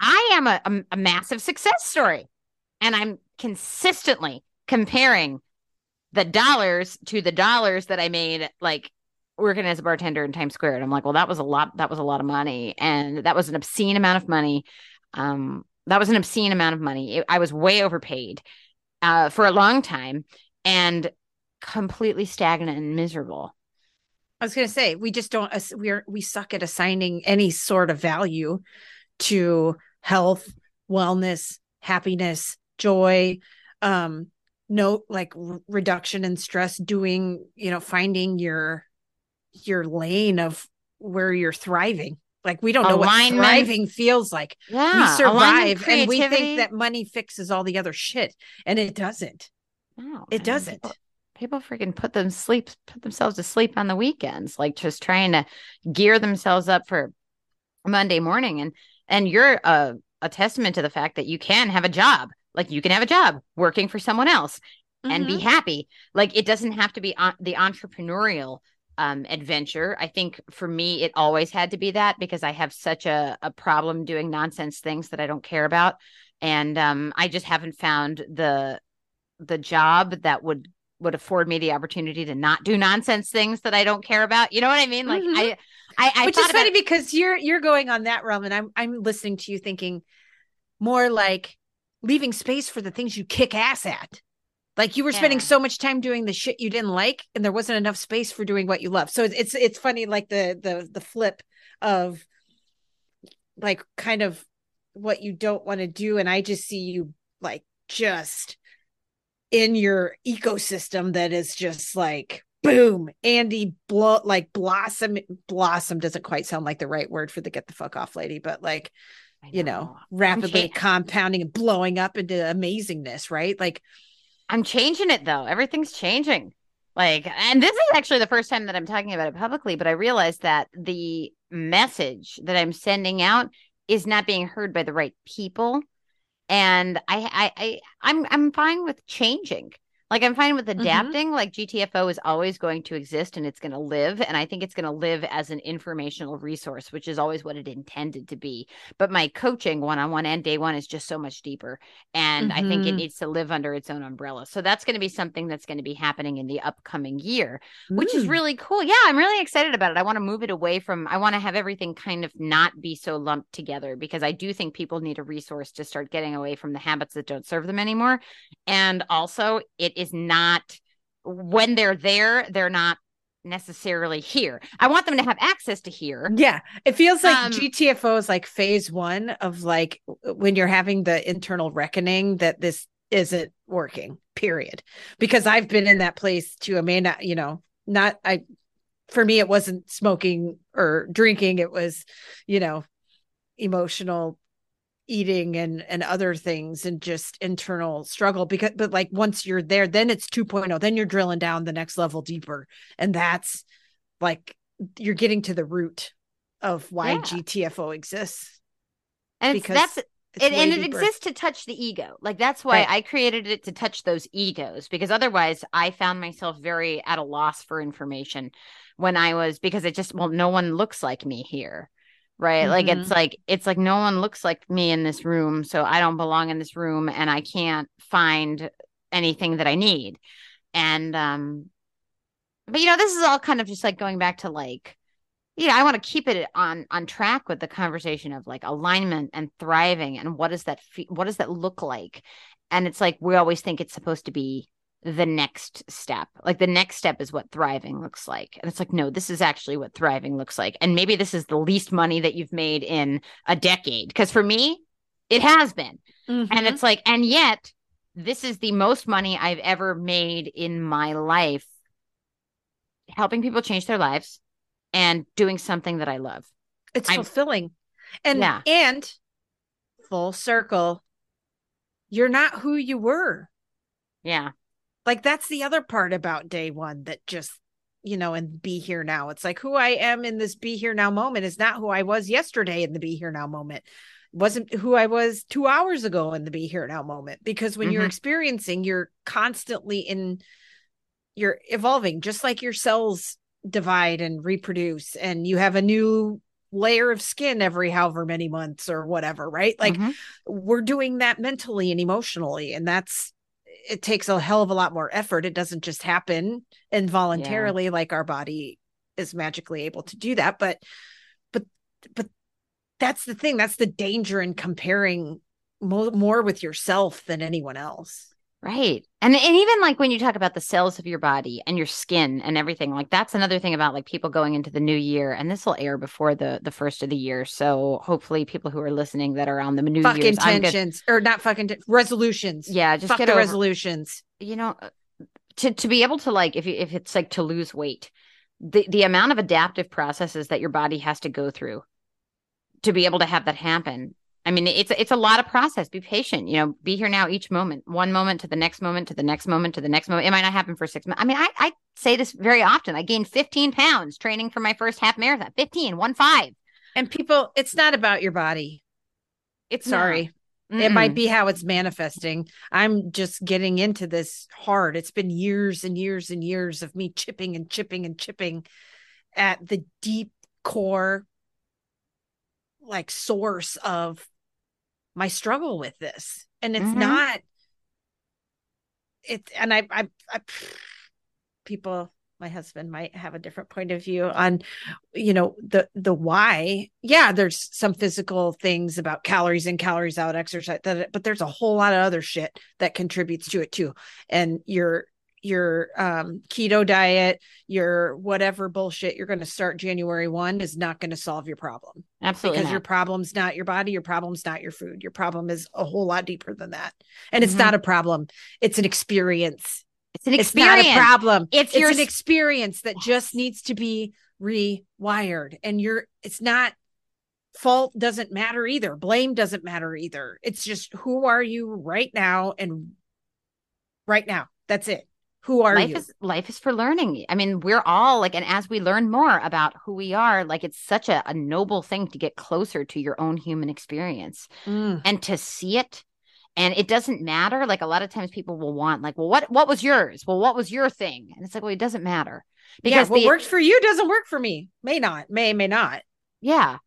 I am a, a, a massive success story. And i'm consistently comparing the dollars to the dollars that I made like working as a bartender in Times Square. And I'm like, well, that was a lot, that was a lot of money. And that was an obscene amount of money. Um, that was an obscene amount of money. It, I was way overpaid uh, for a long time and completely stagnant and miserable. I was going to say, we just don't, we're, we suck at assigning any sort of value to health, wellness, happiness, joy, um, no like r- reduction in stress doing you know finding your your lane of where you're thriving. Like we don't know Alignment. what thriving feels like. Yeah. we survive and we think that money fixes all the other shit. And it doesn't. No, It doesn't. People, people freaking put them sleep, put themselves to sleep on the weekends, like just trying to gear themselves up for Monday morning. And and you're a a testament to the fact that you can have a job. Like you can have a job working for someone else and be Mhm. happy. Like it doesn't have to be on the entrepreneurial um adventure. I think for me it always had to be that because I have such a a problem doing nonsense things that I don't care about and um I just haven't found the the job that would would afford me the opportunity to not do nonsense things that I don't care about. You know what I mean? Like Mhm. I I I which is about funny because you're you're going on that realm and I'm I'm listening to you thinking more like leaving space for the things you kick ass at. Like you were spending so much time doing the shit you didn't like and there wasn't enough space for doing what you love. So it's it's, it's funny like the the the flip of like kind of what you don't want to do and I just see you like just in your ecosystem that is just like boom andy blow like blossom blossom doesn't quite sound like the right word for the get the fuck off lady but like I you know rapidly cha- compounding and blowing up into amazingness right like I'm changing it though. Everything's changing. Like, and this is actually the first time that I'm talking about it publicly, but I realized that the message that I'm sending out is not being heard by the right people. And I, I, I I'm, I'm fine with changing. Like I'm fine with adapting. Like GTFO is always going to exist and it's going to live. And I think it's going to live as an informational resource, which is always what it intended to be. But my coaching one on one and day one is just so much deeper. And I think it Mhm. needs to live under its own umbrella. So that's going to be something that's going to be happening in the upcoming year, which is mm, really cool. Yeah, I'm really excited about it. I want to move it away from, I want to have everything kind of not be so lumped together because I do think people need a resource to start getting away from the habits that don't serve them anymore. And also, it is not, when they're there, they're not necessarily here. I want them to have access to here. yeah it feels like Um, gtfo is like phase one of like when you're having the internal reckoning that this isn't working period because i've been in that place too i may not you know not i for me it wasn't smoking or drinking it was you know emotional eating and and other things and just internal struggle because but like once you're there then it's 2.0 then you're drilling down the next level deeper. And that's like you're getting to the root of why Yeah. gtfo exists. And because that's it, and it exists to touch the ego. Like that's why Right. i created it to touch those egos because otherwise i found myself very at a loss for information when i was because it just well no one looks like me here right? Like it's like it's like no one looks like me in this room so i don't belong in this room and i can't find anything that i need. And um but you know this is all kind of just like going back to like you know, I want to keep it on on track with the conversation of like alignment and thriving and what does that fe- what does that look like? And it's like we always think it's supposed to be the next step. Like the next step is what thriving looks like. And it's like no, this is actually what thriving looks like. And maybe this is the least money that you've made in a decade because for me it has been. Mhm. And it's like and yet this is the most money I've ever made in my life helping people change their lives and doing something that I love. it's I'm- fulfilling and Yeah. and full circle you're not who you were Yeah. Like that's the other part about day one that just you know and be here now it's like who i am in this be here now moment is not who i was yesterday in the be here now moment wasn't who i was two hours ago in the be here now moment because when you're Mhm. experiencing you're constantly in you're evolving just like your cells divide and reproduce and you have a new layer of skin every however many months or whatever right like Mhm. we're doing that mentally and emotionally and that's it takes a hell of a lot more effort. It doesn't just happen involuntarily like our body is magically able to do that but but but that's the thing. That's the danger in comparing mo- more with yourself than anyone else Right. And and even like when you talk about the cells of your body and your skin and everything, like that's another thing about like people going into the new year and this will air before the the first of the year. So hopefully people who are listening that are on the new fuck year's intentions or not fucking t- resolutions Yeah, just fuck get the over, resolutions you know uh, to to be able to like if you if it's like to lose weight the the amount of adaptive processes that your body has to go through to be able to have that happen I mean, it's it's a lot of process. Be patient. You know, be here now each moment, one moment to the next moment to the next moment to the next moment. It might not happen for six months. I mean, I, I say this very often. I gained 15 pounds training for my first half marathon. 15, one five. And people, it's not about your body. It's sorry. It might be how it's manifesting. I'm just getting into this hard. It's been years and years and years of me chipping and chipping and chipping at the deep core like source of my struggle with this. And it's mm-hmm. not it and I, I i people my husband might have a different point of view on you know the the why. Yeah there's some physical things about calories in calories out exercise that but there's a whole lot of other shit that contributes to it too. And your your um, keto diet, your whatever bullshit you're going to start January 1 is not going to solve your problem. Absolutely. Because not. your problem's not your body, your problem's not your food. Your problem is a whole lot deeper than that. And it's mm-hmm. not a problem, it's an experience. It's an experience. It's not a problem. It's, it's your... an experience that just needs to be rewired. And you're, it's not fault doesn't matter either. Blame doesn't matter either. It's just who are you right now and right now. That's it who are life you? is life is for learning i mean we're all like and as we learn more about who we are like it's such a, a noble thing to get closer to your own human experience mm. and to see it and it doesn't matter like a lot of times people will want like well what what was yours well what was your thing and it's like well it doesn't matter because yeah, what the, works for you doesn't work for me may not may may not yeah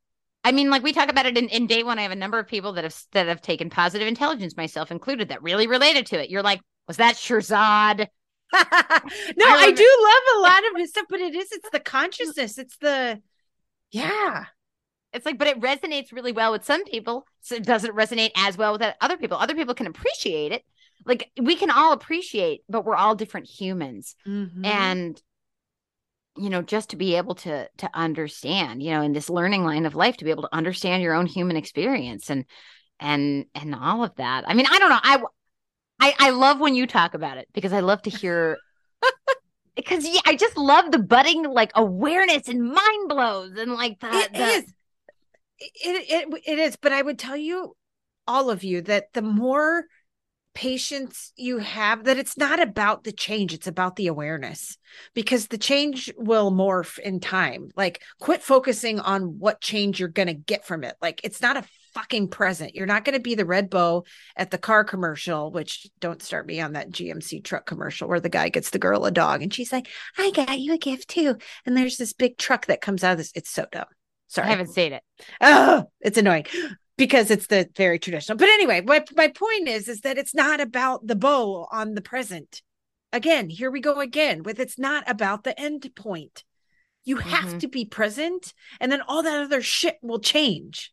I mean, like we talk about it in, in day one. I have a number of people that have that have taken positive intelligence, myself included, that really related to it. You're like, was that Shirzad? no, I, I do love a lot of his stuff, but it is it's the consciousness. It's the yeah. It's like, but it resonates really well with some people. So it doesn't resonate as well with other people. Other people can appreciate it. Like we can all appreciate, but we're all different humans. Mm-hmm. And you know, just to be able to to understand, you know, in this learning line of life, to be able to understand your own human experience and and and all of that. I mean, I don't know. I I, I love when you talk about it because I love to hear because yeah, I just love the budding like awareness and mind blows and like that. It is. It, it it is, but I would tell you, all of you, that the more patience you have that it's not about the change it's about the awareness because the change will morph in time like quit focusing on what change you're going to get from it like it's not a fucking present. You're not going to be the red bow at the car commercial, which don't start me on that GMC truck commercial where the guy gets the girl a dog and she's like, I got you a gift too. And there's this big truck that comes out of this. It's so dumb. Sorry. I haven't seen it. Oh, it's annoying because it's the very traditional. But anyway, my, my point is, is that it's not about the bow on the present. Again, here we go again with it's not about the end point. You have mm-hmm. to be present and then all that other shit will change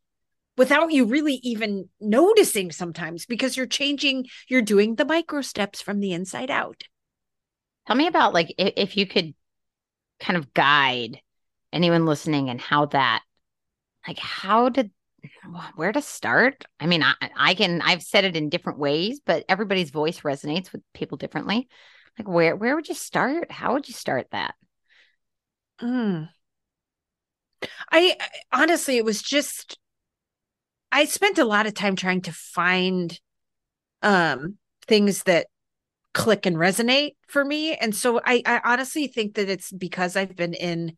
without you really even noticing sometimes because you're changing, you're doing the micro steps from the inside out. Tell me about like if, if you could kind of guide anyone listening and how that like how did where to start i mean I, I can i've said it in different ways but everybody's voice resonates with people differently like where where would you start how would you start that mm. I, I honestly it was just I spent a lot of time trying to find um things that click and resonate for me. And so I, I honestly think that it's because I've been in,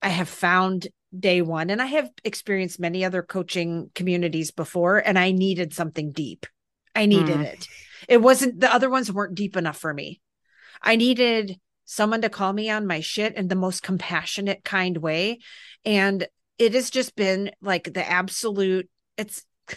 I have found day one and I have experienced many other coaching communities before, and I needed something deep. I needed mm. it. It wasn't, the other ones weren't deep enough for me. I needed someone to call me on my shit in the most compassionate kind way. And it has just been like the absolute it's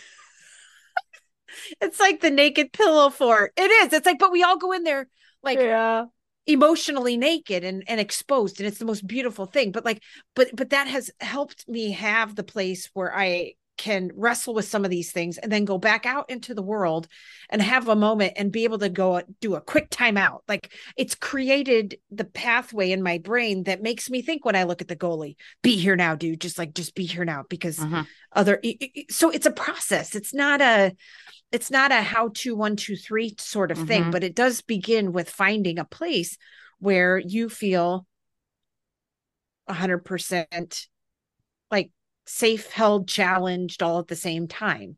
it's like the naked pillow fort. It is. It's like, but we all go in there like yeah. emotionally naked and, and exposed, and it's the most beautiful thing. But like, but but that has helped me have the place where I can wrestle with some of these things and then go back out into the world and have a moment and be able to go do a quick timeout. Like it's created the pathway in my brain that makes me think when I look at the goalie, be here now, dude. Just like, just be here now because uh-huh. other, so it's a process. It's not a, it's not a how to one, two, three sort of thing, mm-hmm. but it does begin with finding a place where you feel 100% like safe held challenged all at the same time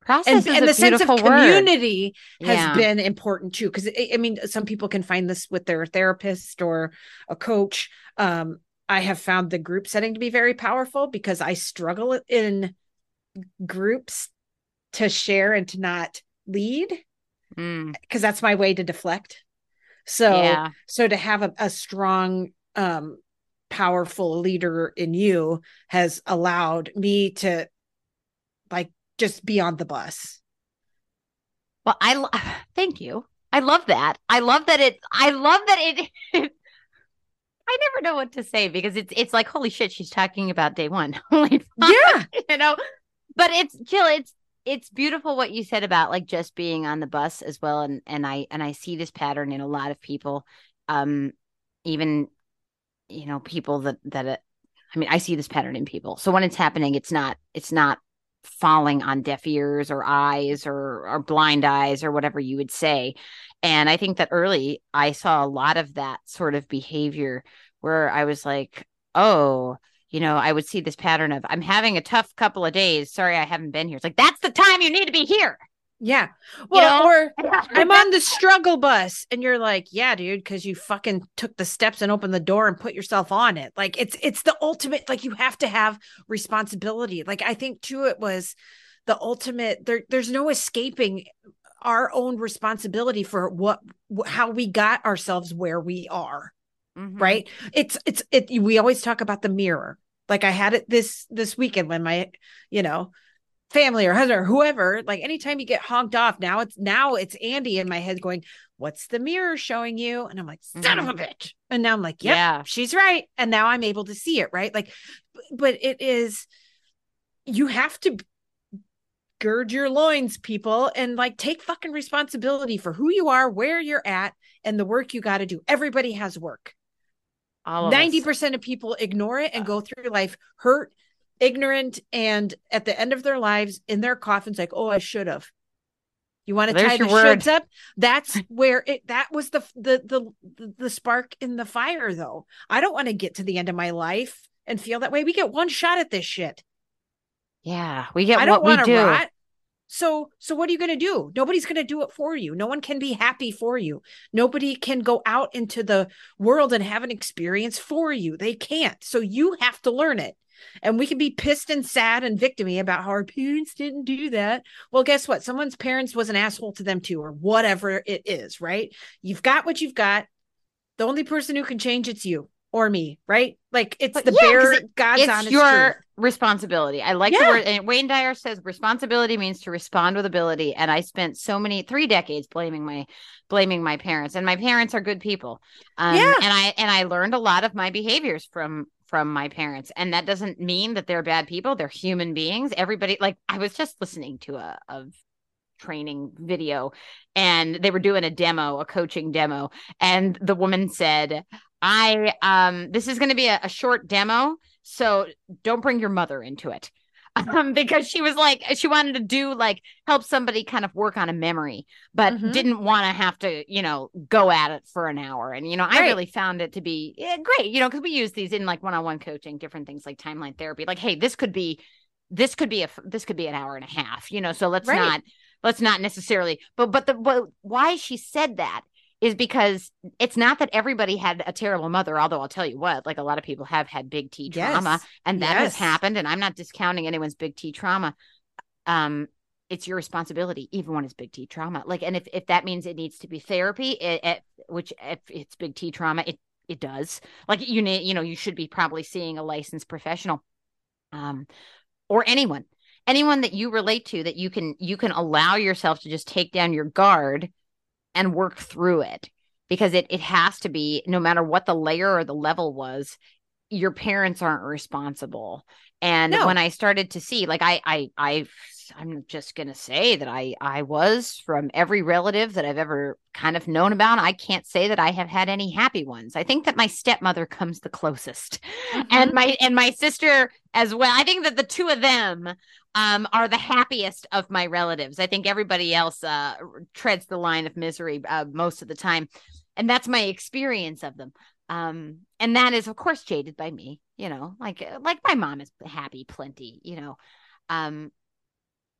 Process and, and the sense of beautiful word. community has Yeah. been important too because i mean some people can find this with their therapist or a coach um i have found the group setting to be very powerful because i struggle in groups to share and to not lead Mm, because that's my way to deflect so yeah. so to have a, a strong um powerful leader in you has allowed me to like just be on the bus Well, I lo- thank you. I love that. I love that it. I love that it. I never know what to say because it's it's like holy shit. She's talking about day one. Fuck, yeah you know. But it's Jill. It's it's beautiful what you said about like just being on the bus as well. And and I and I see this pattern in a lot of people. Um, even you know people that that. Uh, I mean, I see this pattern in people. So when it's happening, it's not it's not falling on deaf ears or eyes or or blind eyes or whatever you would say. And I think that early I saw a lot of that sort of behavior where I was like, oh, you know, I would see this pattern of I'm having a tough couple of days. Sorry, I haven't been here. It's like that's the time you need to be here. Yeah well know? or I'm on the struggle bus and you're like, yeah, dude, because you fucking took the steps and opened the door and put yourself on it. Like it's it's the ultimate, like you have to have responsibility. Like I think too, it was the ultimate there, there's no escaping our own responsibility for what how we got ourselves where we are Mhm. right it's it's it we always talk about the mirror like i had it this this weekend when my you know family or husband or whoever like anytime you get honked off now it's now it's andy in my head going what's the mirror showing you? And i'm like son of a mm-hmm. bitch. And now i'm like yep, Yeah. she's right. And now i'm able to see it right? Like but it is you have to gird your loins people and like take fucking responsibility for who you are where you're at and the work you got to do. Everybody has work. All of us. 90% of people ignore it and go through life hurt, ignorant, and at the end of their lives in their coffins, like, oh, I should have. You want to There's tie the word. up? That's where it that was the the the the spark in the fire, though. I don't want to get to the end of my life and feel that way. We get one shot at this shit. Yeah, we get I don't want to do. rot. So so what are you going to do? Nobody's going to do it for you. No one can be happy for you. Nobody can go out into the world and have an experience for you. They can't. So you have to learn it. And we can be pissed and sad and victimy about how our parents didn't do that. Well, guess what? Someone's parents was an asshole to them too, or whatever it is, right? You've got what you've got. The only person who can change it's you or me, right? Like it's But the yeah, bare it- God's it's honest your truth. responsibility. I like the word. And Wayne Dyer says responsibility means to respond with ability. And I spent so many three decades blaming my blaming my parents, and my parents are good people. Um, Yeah. And I and I learned a lot of my behaviors from from my parents, and that doesn't mean that they're bad people. They're human beings. Everybody like I was just listening to a of training video and they were doing a demo a coaching demo and the woman said i um this is going to be a, a short demo so don't bring your mother into it um, because she was like she wanted to do like help somebody kind of work on a memory but Mhm. didn't want to have to you know go at it for an hour and you know i really found it to be yeah, great you know because we use these in like one-on-one coaching different things like timeline therapy like hey this could be this could be a this could be an hour and a half you know so let's Right. not let's not necessarily but but the but why she said that is because it's not that everybody had a terrible mother although i'll tell you what like a lot of people have had big t trauma Yes. and that has happened and i'm not discounting anyone's big t trauma. Um it's your responsibility. Even when it's big t trauma like and if if that means it needs to be therapy it, it which if it's big t trauma it it does. Like you need you know you should be probably seeing a licensed professional um or anyone anyone that you relate to that you can you can allow yourself to just take down your guard and work through it because it it has to be no matter what the layer or the level was your parents aren't responsible and No. when i started to see like i i i i'm just going to say that i i was from every relative that i've ever kind of known about i can't say that i have had any happy ones. I think that my stepmother comes the closest. And my and my sister as well. I think that the two of them um are the happiest of my relatives. I think everybody else uh treads the line of misery uh, most of the time. And that's my experience of them. Um, and that is of course jaded by me, you know, like like my mom is happy plenty, you know. Um,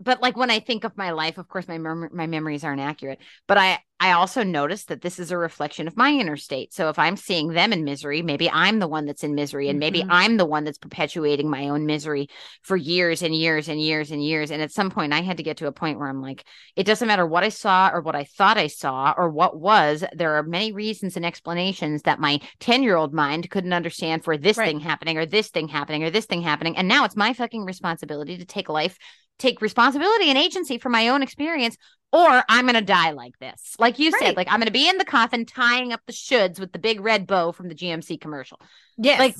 but like when I think of my life, of course, my mem- my memories aren't accurate. But I I also notice that this is a reflection of my inner state. So if I'm seeing them in misery, maybe I'm the one that's in misery, and maybe mm-hmm. I'm the one that's perpetuating my own misery for years and years and years and years. And at some point, I had to get to a point where I'm like, it doesn't matter what I saw or what I thought I saw or what was. There are many reasons and explanations that my ten year old mind couldn't understand for this right. thing happening or this thing happening or this thing happening. And now it's my fucking responsibility to take life take responsibility and agency for my own experience or I'm going to die like this. Like you right. said, like I'm going to be in the coffin tying up the shoulds with the big red bow from the GMC commercial. Yes. Like,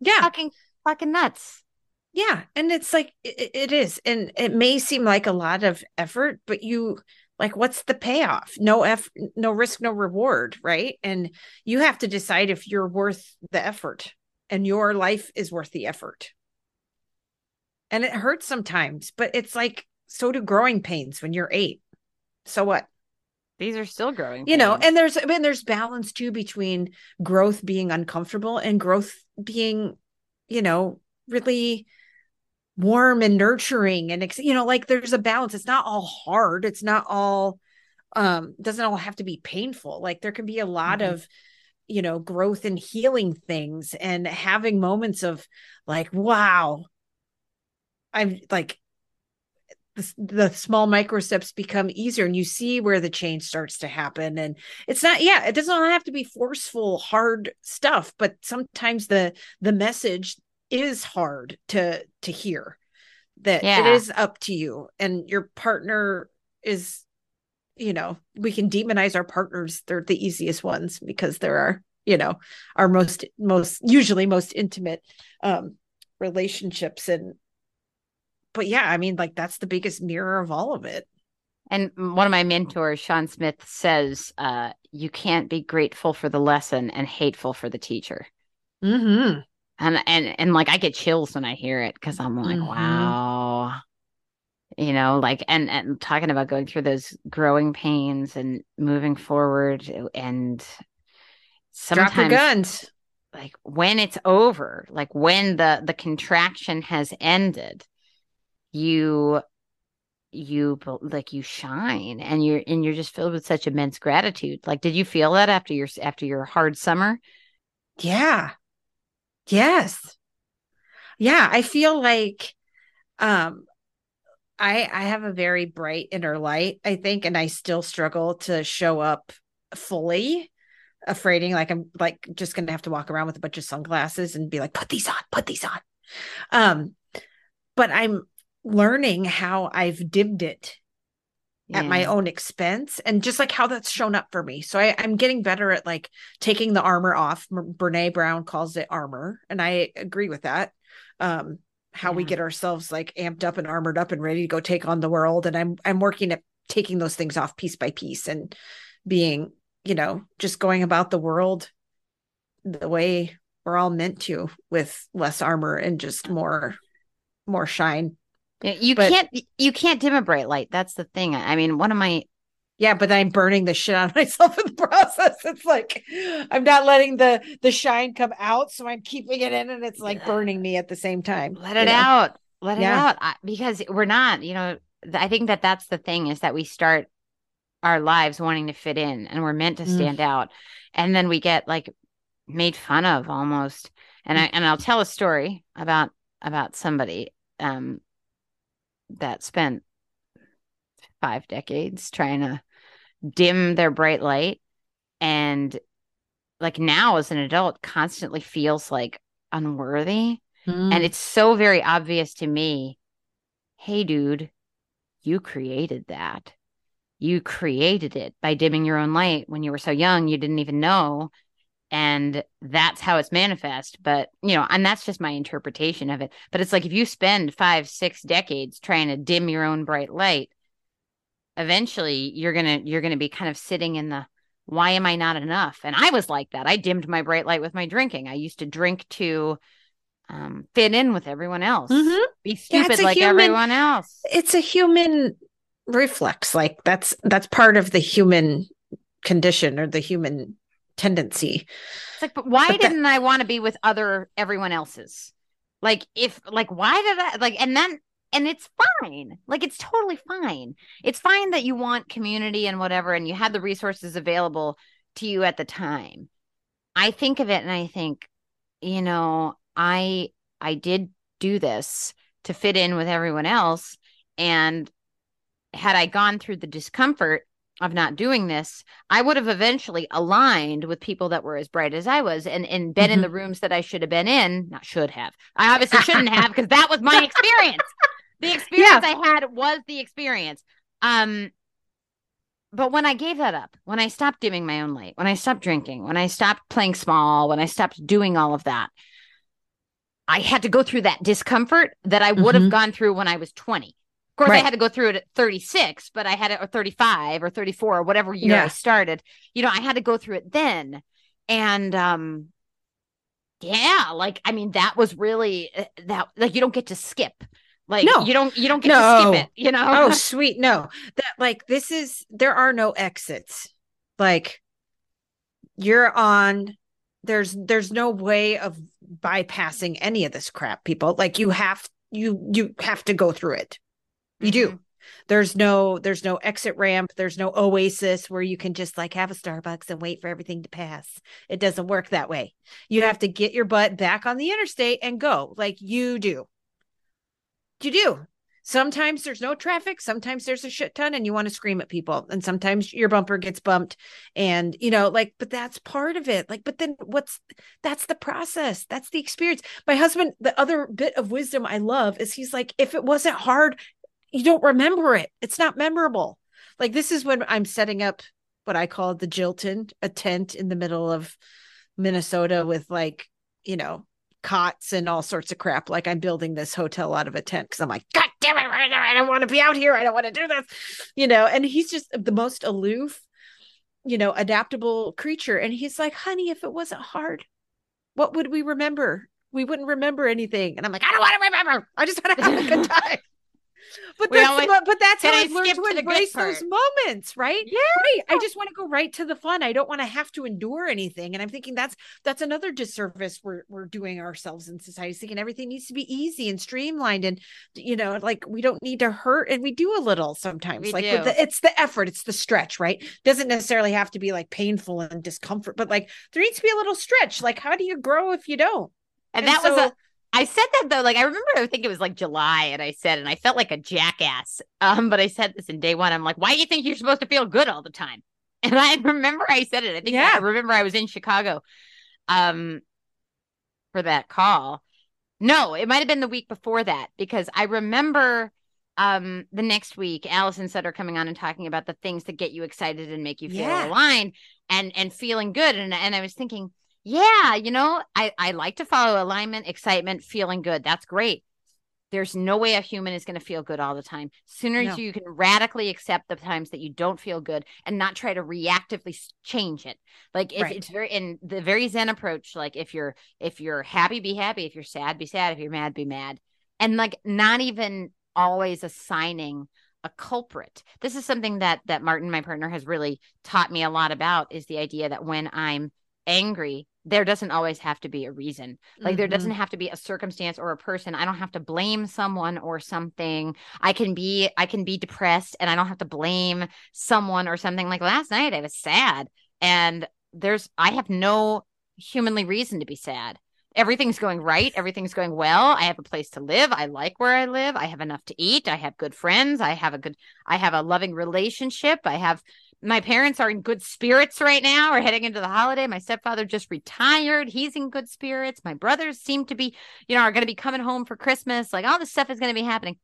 yeah. Fucking, fucking nuts. Yeah. And it's like, it, it is. And it may seem like a lot of effort, but you, like, what's the payoff? No effort, no risk, no reward. Right. And you have to decide if you're worth the effort and your life is worth the effort and it hurts sometimes but it's like so do growing pains when you're eight. So what? These are still growing you know and there's and there's balance too between growth being uncomfortable and growth being you know really warm and nurturing and you know like there's a balance. It's not all hard. It's not all um doesn't all have to be painful. Like there can be a lot mm-hmm. of you know growth and healing things and having moments of like wow I'm like the, the small micro steps become easier and you see where the change starts to happen. And it's not yeah it doesn't have to be forceful hard stuff but sometimes the the message is hard to to hear that yeah. it is up to you. And your partner is you know we can demonize our partners. They're the easiest ones because they're our you know our most most usually most intimate um relationships and but yeah, I mean, like that's the biggest mirror of all of it. And one of my mentors, Sean Smith, says, uh, you can't be grateful for the lesson and hateful for the teacher. Mm-hmm. And and and like I get chills when I hear it because I'm like, mm-hmm. wow. You know, like and and talking about going through those growing pains and moving forward and sometimes Drop your guns. Like when it's over, like when the the contraction has ended, you you like you shine and you're and you're just filled with such immense gratitude. Like did you feel that after your after your hard summer? Yeah. Yes. Yeah i feel like um i i have a very bright inner light i think and i still struggle to show up fully afraiding like i'm like just gonna have to walk around with a bunch of sunglasses and be like put these on put these on. Um but i'm learning how I've dimmed it yeah. at my own expense and just like how that's shown up for me. So I, am getting better at like taking the armor off. Brene Brown calls it armor, and I agree with that. Um, how yeah. we get ourselves like amped up and armored up and ready to go take on the world. And I'm I'm working at taking those things off piece by piece and being, you know, just going about the world the way we're all meant to with less armor and just more more shine you but, can't you can't dim a bright light. That's the thing. I mean, one of my yeah, but I'm burning the shit out of myself in the process. It's like I'm not letting the the shine come out, so I'm keeping it in, and it's like burning me at the same time. Let it know? out. Let yeah. it out I, because we're not. You know, I think that that's the thing is that we start our lives wanting to fit in, and we're meant to mm. stand mm. out, and then we get like made fun of almost. And I and I'll tell a story about about somebody um that spent five decades trying to dim their bright light. And like now as an adult constantly feels like unworthy. Mm. and it's so very obvious to me hey dude you created that. You created it by dimming your own light when you were so young you didn't even know and that's how it's manifest but you know and that's just my interpretation of it. But it's like if you spend five six decades trying to dim your own bright light eventually you're gonna you're gonna be kind of sitting in the why am i not enough? And i was like that. I dimmed my bright light with my drinking. I used to drink to um, fit in with everyone else mm-hmm. be stupid yeah, like human, everyone else. It's a human reflex like that's that's part of the human condition or the human tendency. It's like, but why But didn't I want to be with other everyone else's? Like, if like, why did I like? And then, and it's fine. Like, it's totally fine. It's fine that you want community and whatever, and you had the resources available to you at the time. I think of it and I think, you know, I I did do this to fit in with everyone else, and had I gone through the discomfort of not doing this, I would have eventually aligned with people that were as bright as I was and, and been in the rooms that I should have been in. Not should have. I obviously shouldn't have because that was my experience. the experience I had was the experience. Um, but when I gave that up, when I stopped dimming my own light, when I stopped drinking, when I stopped playing small, when I stopped doing all of that, I had to go through that discomfort that I would have Mhm. gone through when I was 20. Course, I had to go through it at 36, but I had it or 35 or 34 or whatever year I started. You know, I had to go through it then. And um yeah, like I mean that was really uh, that like you don't get to skip. Like No. you don't you don't get to skip it, you know? oh sweet no that like this is there are no exits like you're on there's there's no way of bypassing any of this crap people like you have you you have to go through it you do. Mhm. there's no there's no exit ramp. There's no oasis where you can just like have a starbucks and wait for everything to pass. It doesn't work that way. You have to get your butt back on the interstate and go like you do. You do. Sometimes there's no traffic. Sometimes there's a shit ton and you want to scream at people. And sometimes your bumper gets bumped and you know like but that's part of it. Like but then what's that's the process. That's the experience. My husband the other bit of wisdom i love is he's like if it wasn't hard you don't remember it it's not memorable like this is when i'm setting up what i call the jilton a tent in the middle of minnesota with like you know cots and all sorts of crap. Like I'm building this hotel out of a tent because I'm like, God damn it, I don't want to be out here. I don't want to do this, you know. And he's just the most aloof, you know, adaptable creature. And he's like, honey, if it wasn't hard, what would we remember? We wouldn't remember anything. And I'm like, I don't want to remember. I just want to have a good time. But We that's always- but that's how I I've learned to to embrace those moments, right? Yeah. Right. I just want to go right to the fun. I don't want to have to endure anything. And I'm thinking that's that's another disservice we're we're doing ourselves in society, thinking everything needs to be easy and streamlined, and you know, like we don't need to hurt, and we do a little sometimes. We like the, it's the effort, it's the stretch, right? Doesn't necessarily have to be like painful and discomfort, but like there needs to be a little stretch. Like how do you grow if you don't? And, And that was a I said that though, like I remember I think it was like July and I said and I felt like a jackass. Um, but I said this in day one. I'm like, why do you think you're supposed to feel good all the time? And I remember I said it. I think Yeah. I remember I was in Chicago um for that call. No, it might have been the week before that because I remember um the next week Allison Sutter coming on and talking about the things that get you excited and make you feel Yeah. aligned and and feeling good and and I was thinking yeah, you know, I I like to follow alignment, excitement, feeling good. That's great. There's no way a human is going to feel good all the time. Sooner No. you can radically accept the times that you don't feel good and not try to reactively change it. Like if Right. it's very in the very Zen approach, like if you're if you're happy, be happy. If you're sad, be sad. If you're mad, be mad. And like not even always assigning a culprit. This is something that that Martin, my partner, has really taught me a lot about is the idea that when I'm angry, there doesn't always have to be a reason. Like there Mhm. doesn't have to be a circumstance or a person. I don't have to blame someone or something. I can be I can be depressed and I don't have to blame someone or something. Like last night I was sad and there's I have no humanly reason to be sad. Everything's going right, everything's going well. I have a place to live. I like where I live. I have enough to eat. I have good friends. I have a good I have a loving relationship. I have my parents are in good spirits right now. We're heading into the holiday. My stepfather just retired. He's in good spirits. My brothers seem to be, you know, are going to be coming home for Christmas. Like all this stuff is going to be happening.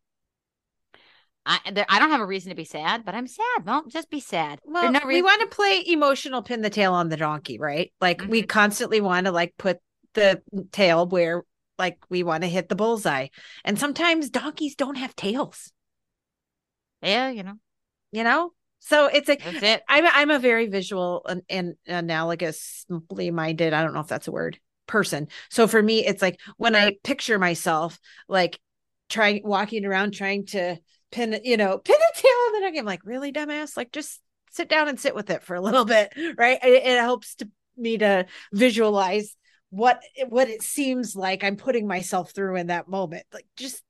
I there, I don't have a reason to be sad, but I'm sad. Well, just be sad. Well, no we want to play emotional pin the tail on the donkey, right? Like we Mm-hmm. constantly want to like put the tail where like we want to hit the bullseye. And sometimes donkeys don't have tails, yeah, you know, you know? So it's like that's it. I'm I'm a very visual and, and analogously minded. I don't know if that's a word person. So for me, it's like when I picture myself like trying walking around trying to pin, you know, pin a tail on the donkey. I'm like, really, dumbass? Like just sit down and sit with it for a little bit, right? It, it helps to me to visualize what what it seems like I'm putting myself through in that moment. Like just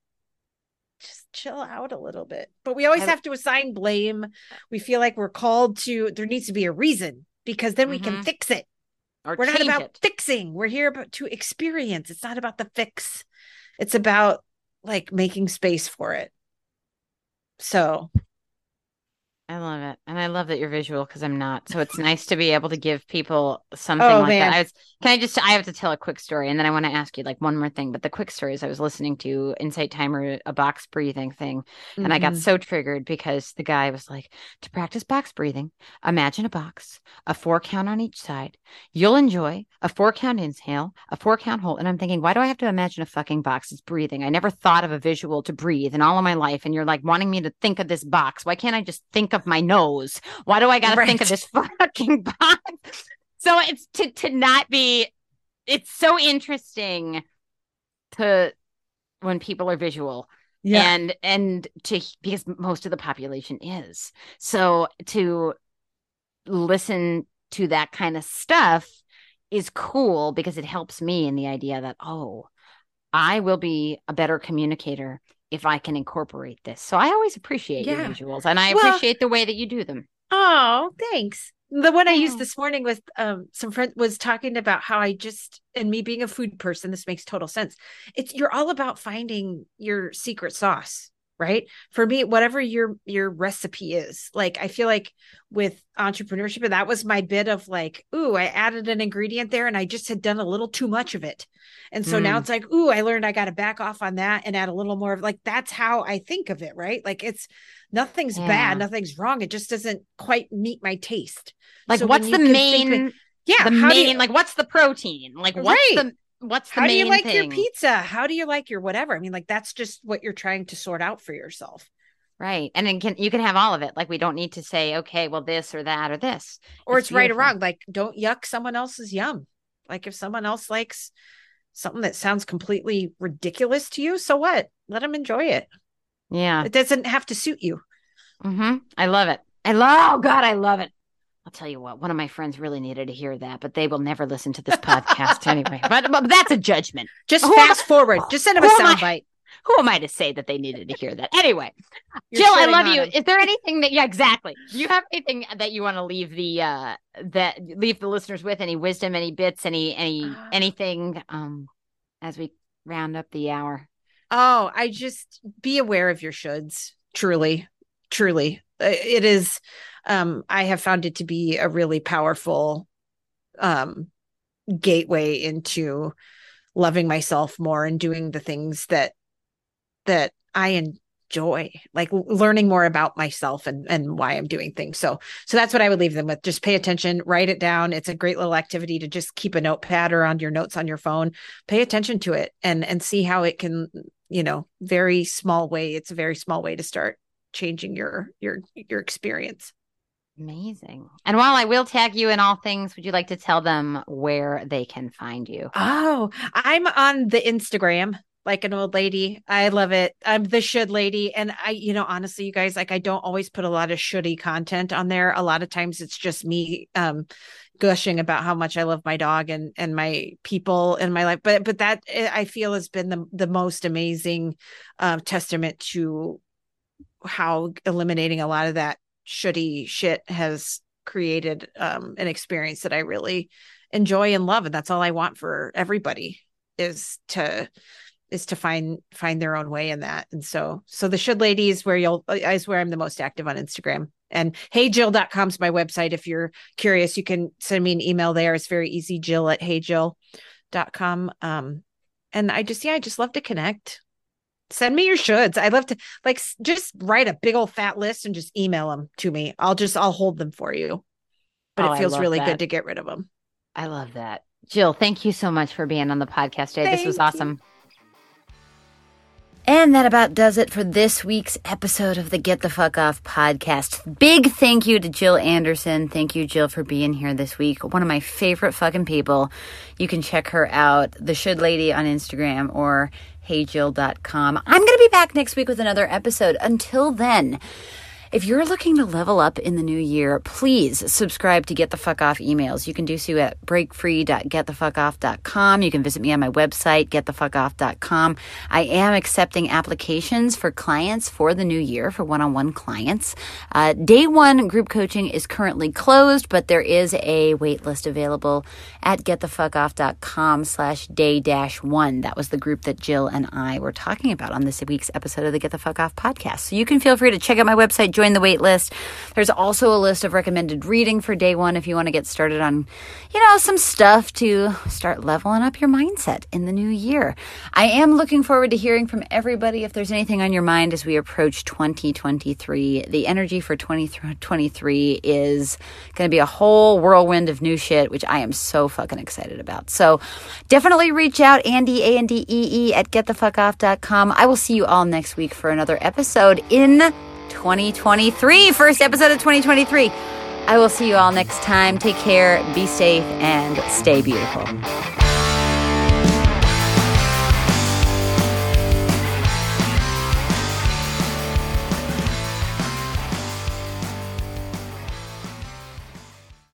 just chill out a little bit. But we always have to assign blame. We feel like we're called to there needs to be a reason because then we can Mhm. fix it. Or We're not about it. fixing. We're here about to experience. It's not about the fix. It's about like making space for it. So I love it. And I love that you're visual because I'm not. So it's nice to be able to give people something Oh, like man. that. I was, can I just, I have to tell a quick story and then I want to ask you like one more thing. But the quick story is I was listening to Insight Timer, a box breathing thing. And I got mhm. so triggered because the guy was like, to practice box breathing, imagine a box, a four count on each side. You'll enjoy a four count inhale, a four count hold. And I'm thinking, why do I have to imagine a fucking box? It's breathing. I never thought of a visual to breathe in all of my life. And you're like wanting me to think of this box. Why can't I just think of my nose? Why do I got to think of this fucking box? So it's to, to not be, it's so interesting to when people are visual yeah. and and to because most of the population is so to listen to that kind of stuff is cool because it helps me in the idea that oh i will be a better communicator if i can incorporate this. So i always appreciate your visuals and i Well- appreciate the way that you do them. Oh, thanks. The one I used this morning with um some friend was talking about how I just and me being a food person, this makes total sense. It's you're all about finding your secret sauce, right? For me, whatever your your recipe is. Like I feel like with entrepreneurship, and that was my bit of like, ooh, I added an ingredient there and I just had done a little too much of it. And so now Mm. it's like, ooh, I learned I gotta back off on that and add a little more of like that's how I think of it, right? Like it's nothing's Yeah. bad, nothing's wrong. It just doesn't quite meet my taste. like So what's the main Yeah, the main you, like what's the protein like what's Right. the what's the how do you like thing? your pizza? How do you like your whatever? I mean, like that's just what you're trying to sort out for yourself. Right. And then can you can have all of it. Like we don't need to say, okay, well, this or that or this. Or It's it's, right or wrong. Like don't yuck someone else's yum. Like if someone else likes something that sounds completely ridiculous to you, so what? Let them enjoy it. Yeah. It doesn't have to suit you. mm-hmm. I love it. I love oh God, I love it. I'll tell you what, one of my friends really needed to hear that, but they will never listen to this podcast anyway. But, but that's a judgment. Just Who fast forward. Just send them a soundbite. Who am I to say that they needed to hear that? Anyway, You're Jill, I love you. 'em. Is there anything that yeah, exactly. Do you have anything that you want to leave the uh that leave the listeners with? Any wisdom, any bits, any any anything um as we round up the hour? Oh, I just be aware of your shoulds. Truly, truly, Uh, it is. Um, I have found it to be a really powerful um, gateway into loving myself more and doing the things that that I enjoy, like learning more about myself and and why I'm doing things. So, so that's what I would leave them with. Just pay attention, write it down. It's a great little activity to just keep a notepad or on your notes on your phone. Pay attention to it and and see how it can you know very small way it's a very small way to start changing your your your experience. Amazing. And while I will tag you in all things, would you like to tell them where they can find you? oh i'm on the instagram like an old lady. I love it. I'm the should lady. And i you know honestly you guys like i don't always put a lot of shouldy content on there. A lot of times it's just me um gushing about how much i love my dog and and my people in my life. But but that eh, i feel has been the the most amazing um testament to how eliminating a lot of that shitty shit has created um an experience that I really enjoy and love and that's all I want for everybody is to is to find find their own way in that. And so so the should ladies where you'll is where I'm the most active on Instagram. And heyjill.com is my website. If you're curious you can send me an email there. It's very easy jill at heyjill.com um and I just yeah I just love to connect send me your shoulds. I'd love to like just write a big old fat list and just email them to me. I'll just I'll hold them for you. But Oh, it feels really that. good to get rid of them. I love that. Jill, thank you so much for being on the podcast today. this was Thank you. awesome. And that about does it for this week's episode of the Get the Fuck Off podcast. Big thank you to Jill Andersen. Thank you, Jill, for being here this week. One of my favorite fucking people. You can check her out, The Should Lady on Instagram or heyjill.com. I'm going to be back next week with another episode. Until then, If you're looking to level up in the new year, please subscribe to Get the Fuck Off emails. You can do so at breakfree.getthefuckoff.com. You can visit me on my website, getthefuckoff.com. I am accepting applications for clients for the new year, for one on one clients. Uh, day one group coaching is currently closed, but there is a wait list available at getthefuckoff.com slash day dash one. That was the group that Jill and I were talking about on this week's episode of the Get the Fuck Off podcast. So you can feel free to check out my website, join the wait list. There's also a list of recommended reading for day one if you want to get started on, you know, some stuff to start leveling up your mindset in the new year. I am looking forward to hearing from everybody if there's anything on your mind as we approach 2023. The energy for 2023 is going to be a whole whirlwind of new shit, which I am so fucking excited about. So definitely reach out, Andy, A N D E E, at getthefuckoff.com. I will see you all next week for another episode in 2023. First episode of 2023. I will see you all next time. Take care, be safe, and stay beautiful.